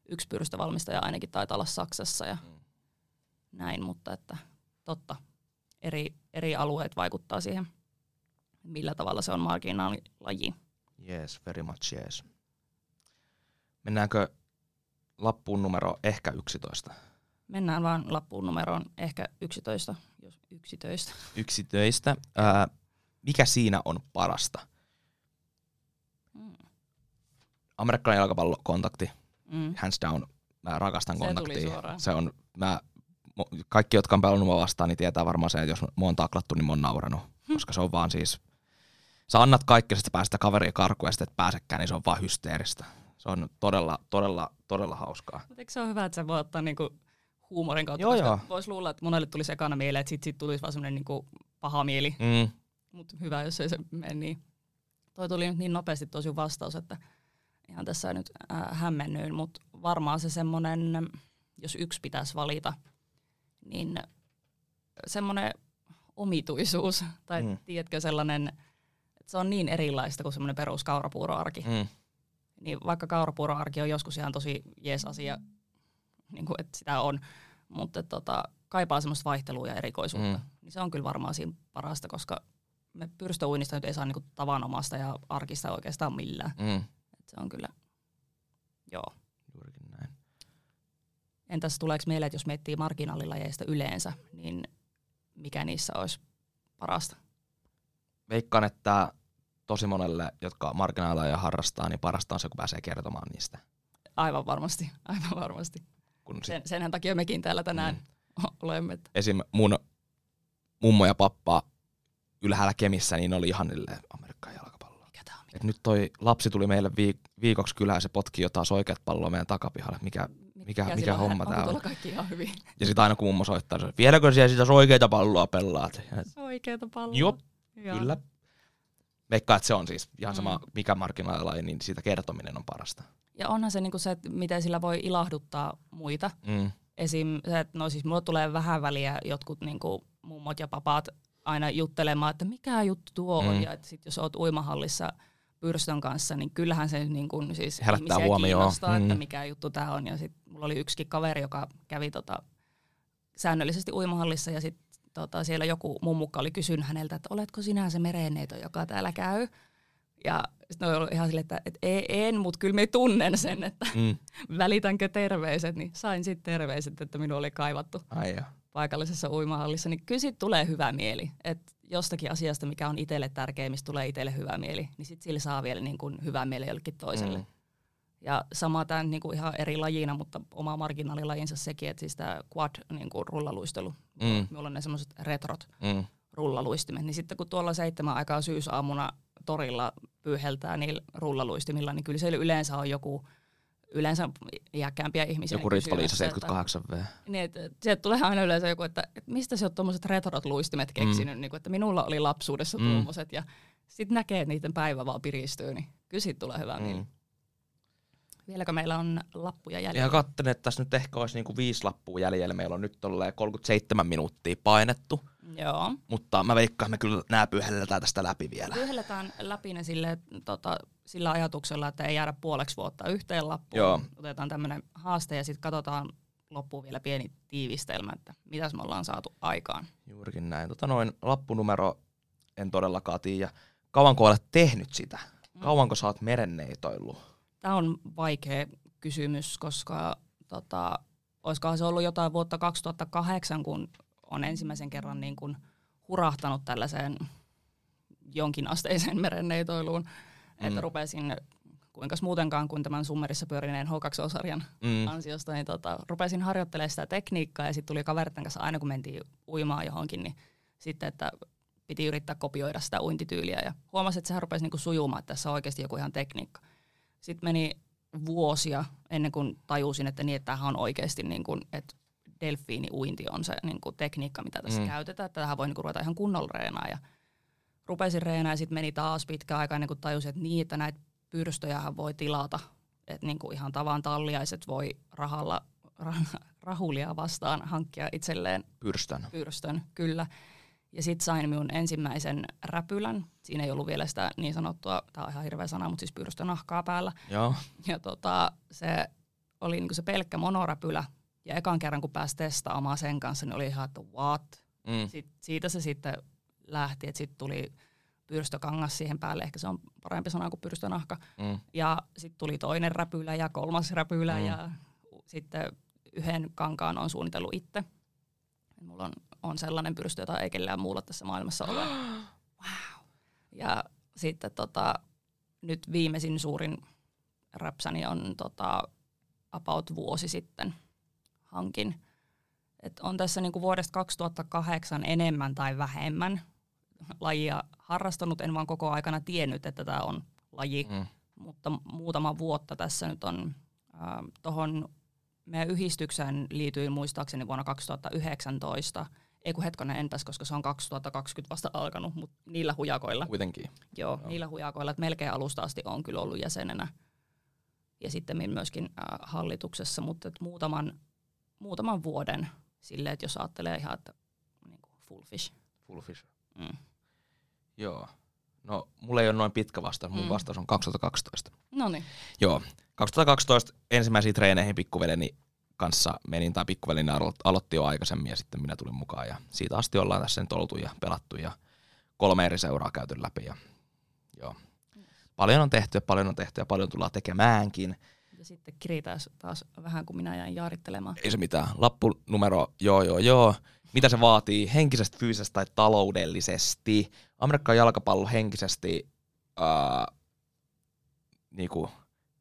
yksi pyrstövalmistaja ainakin taitaa olla Saksassa ja mm. näin, mutta että totta, eri, eri alueet vaikuttaa siihen, millä tavalla se on marginaalilaji. Yes, very much yes. Mennäänkö lappuun numero ehkä 11? Mennään vaan lappuun numeroon ehkä 11, jos yksitöistä. Yksitöistä. Äh, mikä siinä on parasta? Mm. Amerikkalainen jalkapallo, kontakti, mm. hands down, mä rakastan se kontaktia. Se on, mä, kaikki, jotka on pelannut mua vastaan, niin tietää varmaan sen, että jos mua on taklattu, niin mä oon nauranut. koska se on vaan siis, sä annat kaikki, että päästä kaveria karkuun ja sitten et pääsekään, niin se on vaan hysteeristä. Se on todella, todella, todella hauskaa. Mutta eikö se ole hyvä, että sä voi ottaa niinku huumorin kautta, Joo, koska joo. voisi luulla, että monelle tulisi ekana mieleen, että sit, sit tulisi vaan semmoinen niinku paha mieli, Mm. mutta hyvä, jos ei se mene niin. Toi tuli nyt niin nopeasti tosi vastaus, että ihan tässä nyt äh, hämmennyin, mutta varmaan se semmoinen, jos yksi pitäisi valita, niin semmoinen omituisuus, tai Mm. mm. tiedätkö sellainen, että se on niin erilaista kuin semmoinen perus kaurapuuroarki. Mm. Niin vaikka kaurapuuroarki on joskus ihan tosi jees asia, niin kuin, että sitä on, mutta tota, kaipaa semmoista vaihtelua ja erikoisuutta. Mm. Niin se on kyllä varmaan siinä parasta, koska me pyrstöuinnista nyt ei saa niinku tavanomasta ja arkista oikeastaan millään. Mm. Et se on kyllä, joo. Juurikin näin. Entäs tuleeko meille, että jos miettii marginaalilajeista yleensä, niin mikä niissä olisi parasta? Veikkaan, että tosi monelle, jotka marginaaleja harrastaa, niin parasta on se, kun pääsee kertomaan niistä. Aivan varmasti, aivan varmasti. Kun sit, Sen, senhän takia mekin täällä tänään Mm. mm. olemme. Että esim. mun mummo ja pappa ylhäällä Kemissä, niin oli ihan niille Amerikkaan jalkapalloa. mikä tää on? Et nyt toi lapsi tuli meille viik- viikoksi kylään ja se potki jotain oikeat palloa meidän takapihalle. Mikä, mikä, mikä sillä homma on? tää Onko on? kaikki ihan hyvin? Ja sitten aina kun mummo soittaa, se vieläkö siellä sitä oikeita palloa pelaat? Ja, Oikeeta palloa. Jop, Joo. kyllä. Veikkaan, että se on siis ihan sama, Mm. mikä marginaalilaji, niin siitä kertominen on parasta. Ja onhan se niinku se, että miten sillä voi ilahduttaa muita. Mm. Esim. se, että no siis mulle tulee vähän väliä jotkut niinku mummot ja papat aina juttelemaan, että mikä juttu tuo on. Mm. Ja että sit jos oot uimahallissa pyrstön kanssa, niin kyllähän se niinku, siis Herättää ihmisiä huomioon. kiinnostaa, että Mm. mikä juttu tämä on. Ja sit mulla oli yksikin kaveri, joka kävi tota, säännöllisesti uimahallissa ja sit tota, siellä joku mummukka oli kysynyt häneltä, että oletko sinä se merenneito, joka täällä käy. Ja sitten oli ihan silleen, että, että ei, en, mutta kyllä me tunnen sen, että Mm. välitänkö terveiset, niin sain sitten terveiset, että minua oli kaivattu Ai joo. paikallisessa uimahallissa, niin kyllä siitä tulee hyvä mieli. Et jostakin asiasta, mikä on itselle tärkeä, mistä tulee itselle hyvä mieli, niin sitten sillä saa vielä niin kuin hyvä mieli jollekin toiselle. Mm. Mm. Ja sama tämä niin kuin ihan eri lajina, mutta oma marginaalilajinsa sekin, että siis tämä quad niin kuin rullaluistelu. Mm. Minulla on ne semmoiset retrot Mm. rullaluistimet, niin sitten kun tuolla seitsemän aikaa syysaamuna torilla pyyheltää niillä rullaluistimilla, niin kyllä siellä yleensä on joku, yleensä iäkkäämpiä ihmisiä. Joku niin Ritva Liisa kysymässä, että- 78V. niin, että sieltä tulee aina yleensä joku, että, että mistä sä oot tuommoiset retrot luistimet keksinyt, mm. niin kuin, että minulla oli lapsuudessa Mm. mm. tuommoiset ja sitten näkee, että niiden päivä vaan piristyy, niin kyllä siitä tulee hyvä mm. mieli. Mm. Vieläkö meillä on lappuja jäljellä? Ja katselin, että tässä nyt ehkä olisi niinku viisi lappua jäljellä. Meillä on nyt tolleen 37 minuuttia painettu, Joo. mutta mä veikkaan, että me kyllä nää pyhelletään tästä läpi vielä. Lyhelletään läpi ne sille, tota, sillä ajatuksella, että ei jäädä puoleksi vuotta yhteen lappuun. Joo. Otetaan tämmöinen haaste ja sitten katsotaan loppuun vielä pieni tiivistelmä, että mitäs me ollaan saatu aikaan. Juurikin näin. Tota noin lappunumero en todellakaan tiedä. Kauanko olet tehnyt sitä? Kauanko sä oot merenneitoillut? Tämä on vaikea kysymys, koska tota, olisikohan se ollut jotain vuotta 2008, kun on ensimmäisen kerran niin kuin hurahtanut tällaiseen jonkinasteiseen merenneitoiluun. Mm. Että rupesin, kuinka muutenkaan kuin tämän summerissa pyörineen H2O-sarjan Mm. ansiosta, niin tota, rupesin harjoittelemaan sitä tekniikkaa ja sitten tuli kaveritten kanssa aina kun mentiin uimaan johonkin, niin sitten, että piti yrittää kopioida sitä uintityyliä ja huomasin, että sehän rupesi niinku sujumaan, että tässä on oikeasti joku ihan tekniikka. Sitten meni vuosia ennen kuin tajusin, että niin, että tämähän on oikeasti niin kuin, että delfiini-uinti on se niin kuin tekniikka, mitä tässä Mm. käytetään, että tähän voi niin kuin ruveta ihan kunnolla reenaa ja rupesin reenaa ja sitten meni taas pitkä aika ennen kuin tajusin, että niin, että näitä pyrstöjähän voi tilata, että niin kuin ihan tavan talliaiset voi rahalla, rah, rahulia vastaan hankkia itselleen Pyrstön. pyrstön, kyllä. Ja sitten sain minun ensimmäisen räpylän. Siinä ei ollut vielä sitä niin sanottua, tämä on ihan hirveä sana, mutta siis pyrstönahkaa päällä. Joo. Ja tota, se oli niinku se pelkkä monoräpylä. Ja ekan kerran, kun pääsi testaamaan sen kanssa, niin oli ihan, että what? Mm. Sit, siitä se sitten lähti, että sitten tuli pyrstökangas siihen päälle, ehkä se on parempi sana kuin pyrstönahka. Mm. Ja sitten tuli toinen räpylä ja kolmas räpylä Mm. ja sitten yhden kankaan on suunnitellut itse. Mulla on, on sellainen pyrstö, jota ei kellään muulla tässä maailmassa ole. Wow. Ja sitten tota, nyt viimeisin suurin räpsäni on tota, about vuosi sitten hankin. Et on tässä niinku vuodesta 2008 enemmän tai vähemmän lajia harrastanut, en vaan koko aikana tiennyt, että tämä on laji. Mm. Mutta muutama vuotta tässä nyt on äh, tuohon meidän yhdistykseen liityin muistaakseni vuonna 2019. Ei kun hetkonen entäs, koska se on 2020 vasta alkanut, mutta niillä hujakoilla. Kuitenkin. Joo, Joo. niillä hujakoilla, että melkein alusta asti on kyllä ollut jäsenenä. Ja sitten myöskin äh, hallituksessa, mutta et muutaman, muutaman vuoden silleen, että jos ajattelee ihan, että niin kuin full fish. Full fish. Mm. Joo. No, mulla ei ole noin pitkä vastaus. Mun mm. vastaus on 2012. No niin. Joo. 2012 ensimmäisiin treeneihin pikkuveleni kanssa menin, tai pikkuvelini alo- aloitti jo aikaisemmin ja sitten minä tulin mukaan. Ja siitä asti ollaan tässä nyt oltu ja pelattu ja kolme eri seuraa käyty läpi. Ja, joo. Paljon on tehty ja paljon on tehty ja paljon tullaan tekemäänkin. Ja sitten kiritään taas vähän, kun minä jäin jaarittelemaan. Ei se mitään. Lappunumero, joo joo joo. Mitä se vaatii henkisesti, fyysisesti tai taloudellisesti? Amerikan jalkapallo henkisesti, uh, niinku,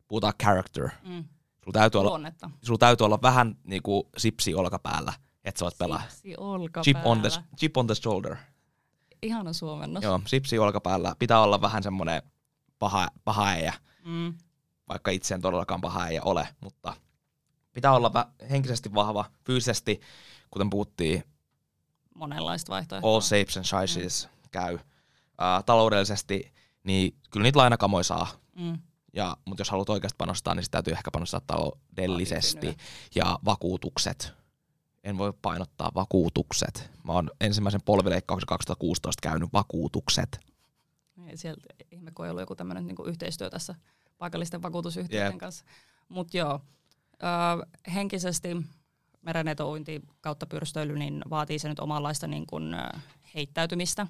puhutaan character. Mm. Sulla täytyy, olla, sulla täytyy olla vähän niinku sipsi olkapäällä, että sä voit pelaa. Sipsi olkapäällä. Chip on the, chip on the shoulder. Ihana suomennos. Joo, sipsi olkapäällä. Pitää olla vähän semmoinen paha, paha äijä. Mm vaikka itse en todellakaan paha ei ole, mutta pitää olla henkisesti vahva, fyysisesti, kuten puhuttiin. Monenlaista vaihtoehtoa. All shapes and sizes mm. käy. Uh, taloudellisesti, niin kyllä niitä lainakamoja saa. Mm. Ja, mutta jos haluat oikeasti panostaa, niin sitä täytyy ehkä panostaa taloudellisesti. Ja vakuutukset. En voi painottaa vakuutukset. Mä oon ensimmäisen polvileikkauksen 2016 käynyt vakuutukset. Sieltä ihme, kun ei ollut joku tämmöinen niin yhteistyö tässä paikallisten vakuutusyhtiöiden yep. kanssa. Mutta joo, ö, henkisesti merenetouinti kautta pyrstöily niin vaatii se nyt omanlaista niin kun, heittäytymistä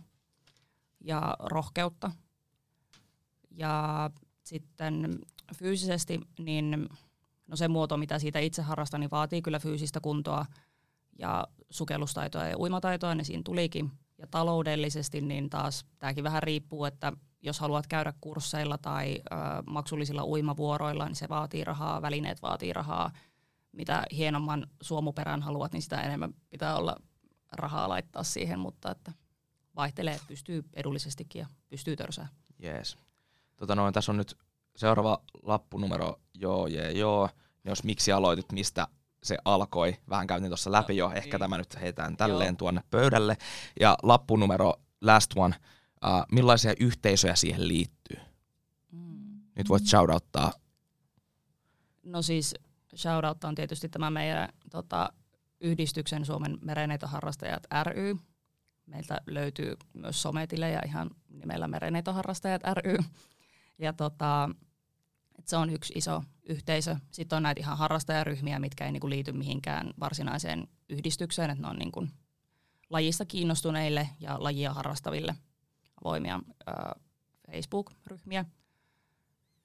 ja rohkeutta. Ja sitten fyysisesti, niin no se muoto, mitä siitä itse harrastan, niin vaatii kyllä fyysistä kuntoa ja sukellustaitoa ja uimataitoa, niin siinä tulikin. Ja taloudellisesti, niin taas tämäkin vähän riippuu, että jos haluat käydä kursseilla tai ö, maksullisilla uimavuoroilla, niin se vaatii rahaa, välineet vaatii rahaa. Mitä hienomman suomuperän haluat, niin sitä enemmän pitää olla rahaa laittaa siihen, mutta että vaihtelee, pystyy edullisestikin ja pystyy törsää. Jees. Tota noin, tässä on nyt seuraava lappunumero, joo, jee, joo. Jos miksi aloitit, mistä se alkoi. Vähän käytiin tuossa läpi jo, ehkä niin. tämä nyt heitään tälleen joo. tuonne pöydälle. Ja lappunumero, last one – Uh, millaisia yhteisöjä siihen liittyy? Mm. Nyt voit shoutouttaa. No siis shoutouttaa on tietysti tämä meidän tota, yhdistyksen Suomen merenneitoharrastajat ry. Meiltä löytyy myös sometilejä ihan nimellä merenneitoharrastajat ry. Ja tota, et se on yksi iso yhteisö. Sitten on näitä ihan harrastajaryhmiä, mitkä ei niinku liity mihinkään varsinaiseen yhdistykseen, että ne on niinku lajista kiinnostuneille ja lajia harrastaville – avoimia äh, Facebook-ryhmiä.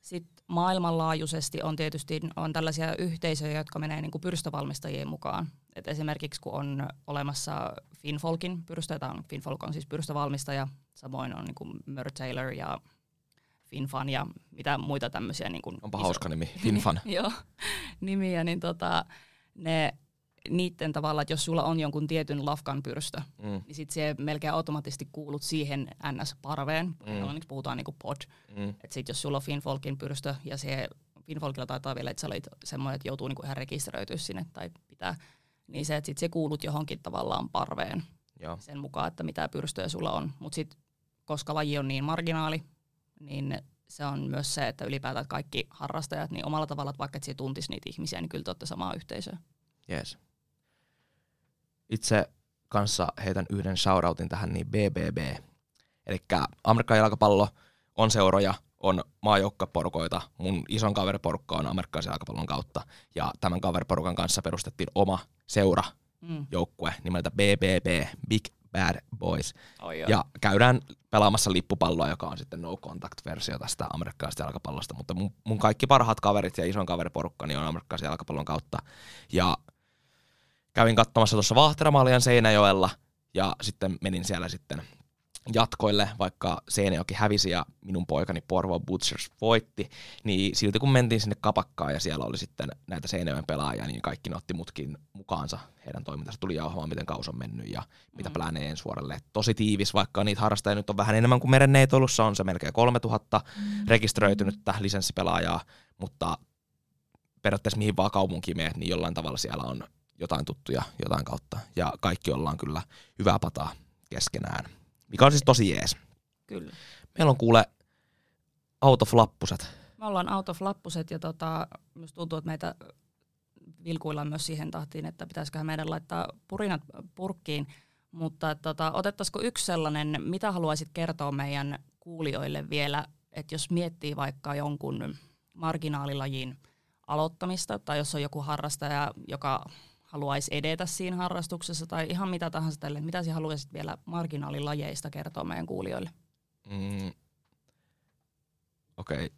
Sitten maailmanlaajuisesti on tietysti on tällaisia yhteisöjä, jotka menee niin kuin pyrstövalmistajien mukaan. Et esimerkiksi kun on olemassa Finfolkin pyrstö, on, Finfolk on siis pyrstövalmistaja, samoin on niin kuin Mer Taylor ja Finfan ja mitä muita tämmöisiä. Niin kuin Onpa iso, hauska nimi, Finfan. joo, nimiä, niin tota, ne niiden tavalla, että jos sulla on jonkun tietyn lafkan pyrstö, mm. niin sit se melkein automaattisesti kuulut siihen NS-parveen. Mm. Englanniksi puhutaan niinku pod. Mm. Että sit jos sulla on Finfolkin pyrstö ja se Finfolkilla taitaa vielä, että sä olit semmoinen, että joutuu niinku ihan rekisteröityä sinne tai pitää, niin se, että sit se kuulut johonkin tavallaan parveen Joo. sen mukaan, että mitä pyrstöjä sulla on. Mutta sitten koska laji on niin marginaali, niin se on myös se, että ylipäätään kaikki harrastajat, niin omalla tavalla, että vaikka et tuntisi niitä ihmisiä, niin kyllä te olette samaa yhteisöä. Yes itse kanssa heitän yhden shoutoutin tähän, niin BBB. Eli Amerikan jalkapallo on seuroja, on maajoukkaporukoita. Mun ison kaveriporukka on amerikkalaisen jalkapallon kautta. Ja tämän kaveriporukan kanssa perustettiin oma seura, mm. joukkue nimeltä BBB, Big Bad Boys. Oi ja käydään pelaamassa lippupalloa, joka on sitten no contact-versio tästä amerikkalaisesta jalkapallosta. Mutta mun, mun kaikki parhaat kaverit ja ison kaveriporukka niin on amerikkalaisen jalkapallon kautta. Ja kävin katsomassa tuossa Vahteramaalian Seinäjoella ja sitten menin siellä sitten jatkoille, vaikka Seinäjoki hävisi ja minun poikani Porvo Butchers voitti, niin silti kun mentiin sinne kapakkaan ja siellä oli sitten näitä Seinäjoen pelaajia, niin kaikki ne otti mutkin mukaansa. Heidän toimintansa tuli jauhamaan, miten kaus on mennyt ja mitä mm. plänee ensi vuodelle. Tosi tiivis, vaikka niitä harrastajia nyt on vähän enemmän kuin merenneitolussa, on se melkein 3000 mm. rekisteröitynyttä lisenssipelaajaa, mutta periaatteessa mihin vaan kaupunkiin meet, niin jollain tavalla siellä on jotain tuttuja jotain kautta. Ja kaikki ollaan kyllä hyvää pataa keskenään mikä on siis tosi jees. Kyllä. Meillä on kuule out of lappuset. Me ollaan out of lappuset ja tota, myös tuntuu, että meitä vilkuillaan myös siihen tahtiin, että pitäisiköhän meidän laittaa purinat purkkiin. Mutta tota, otettaisiko yksi sellainen, mitä haluaisit kertoa meidän kuulijoille vielä, että jos miettii vaikka jonkun marginaalilajin aloittamista tai jos on joku harrastaja, joka haluaisi edetä siinä harrastuksessa tai ihan mitä tahansa tälle. Mitä sinä haluaisit vielä marginaalilajeista kertoa meidän kuulijoille? Mm. Okei, okay.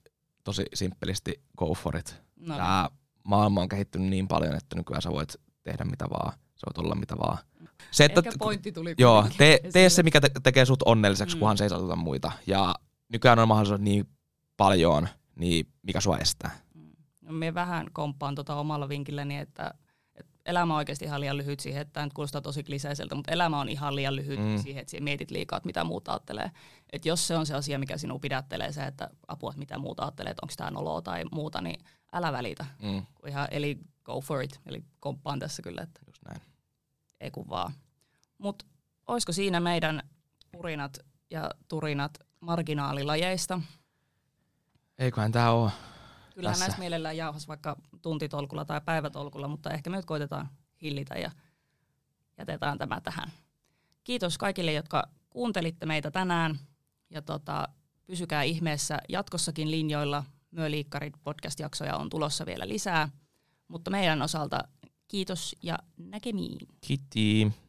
tosi simppelisti go for it. No. Tämä maailma on kehittynyt niin paljon, että nykyään sä voit tehdä mitä vaan. Sä voit olla mitä vaan. Se, että, Ehkä pointti tuli Joo, tee, tee se, mikä te, tekee sut onnelliseksi, mm. kunhan se ei saatuta muita. Ja nykyään on mahdollisuus niin paljon, niin mikä sua estää? Mm. No, minä vähän komppaan tuota omalla vinkilläni, että elämä on oikeasti ihan liian lyhyt siihen, että tämä nyt kuulostaa tosi kliseiseltä, mutta elämä on ihan liian lyhyt mm. siihen, että mietit liikaa, että mitä muuta ajattelee. Että jos se on se asia, mikä sinua pidättelee, se, että apua, että mitä muuta ajattelee, että onko tämä noloa tai muuta, niin älä välitä. Mm. Ihan, eli go for it. Eli komppaan tässä kyllä, että Just näin. ei kun vaan. Mutta olisiko siinä meidän purinat ja turinat marginaalilajeista? Eiköhän tämä ole Kyllähän näissä mielellään jauhas vaikka tuntitolkulla tai päivätolkulla, mutta ehkä me nyt koitetaan hillitä ja jätetään tämä tähän. Kiitos kaikille, jotka kuuntelitte meitä tänään ja tota, pysykää ihmeessä jatkossakin linjoilla. Myöliikkarit podcast-jaksoja on tulossa vielä lisää, mutta meidän osalta kiitos ja näkemiin. Kiitos.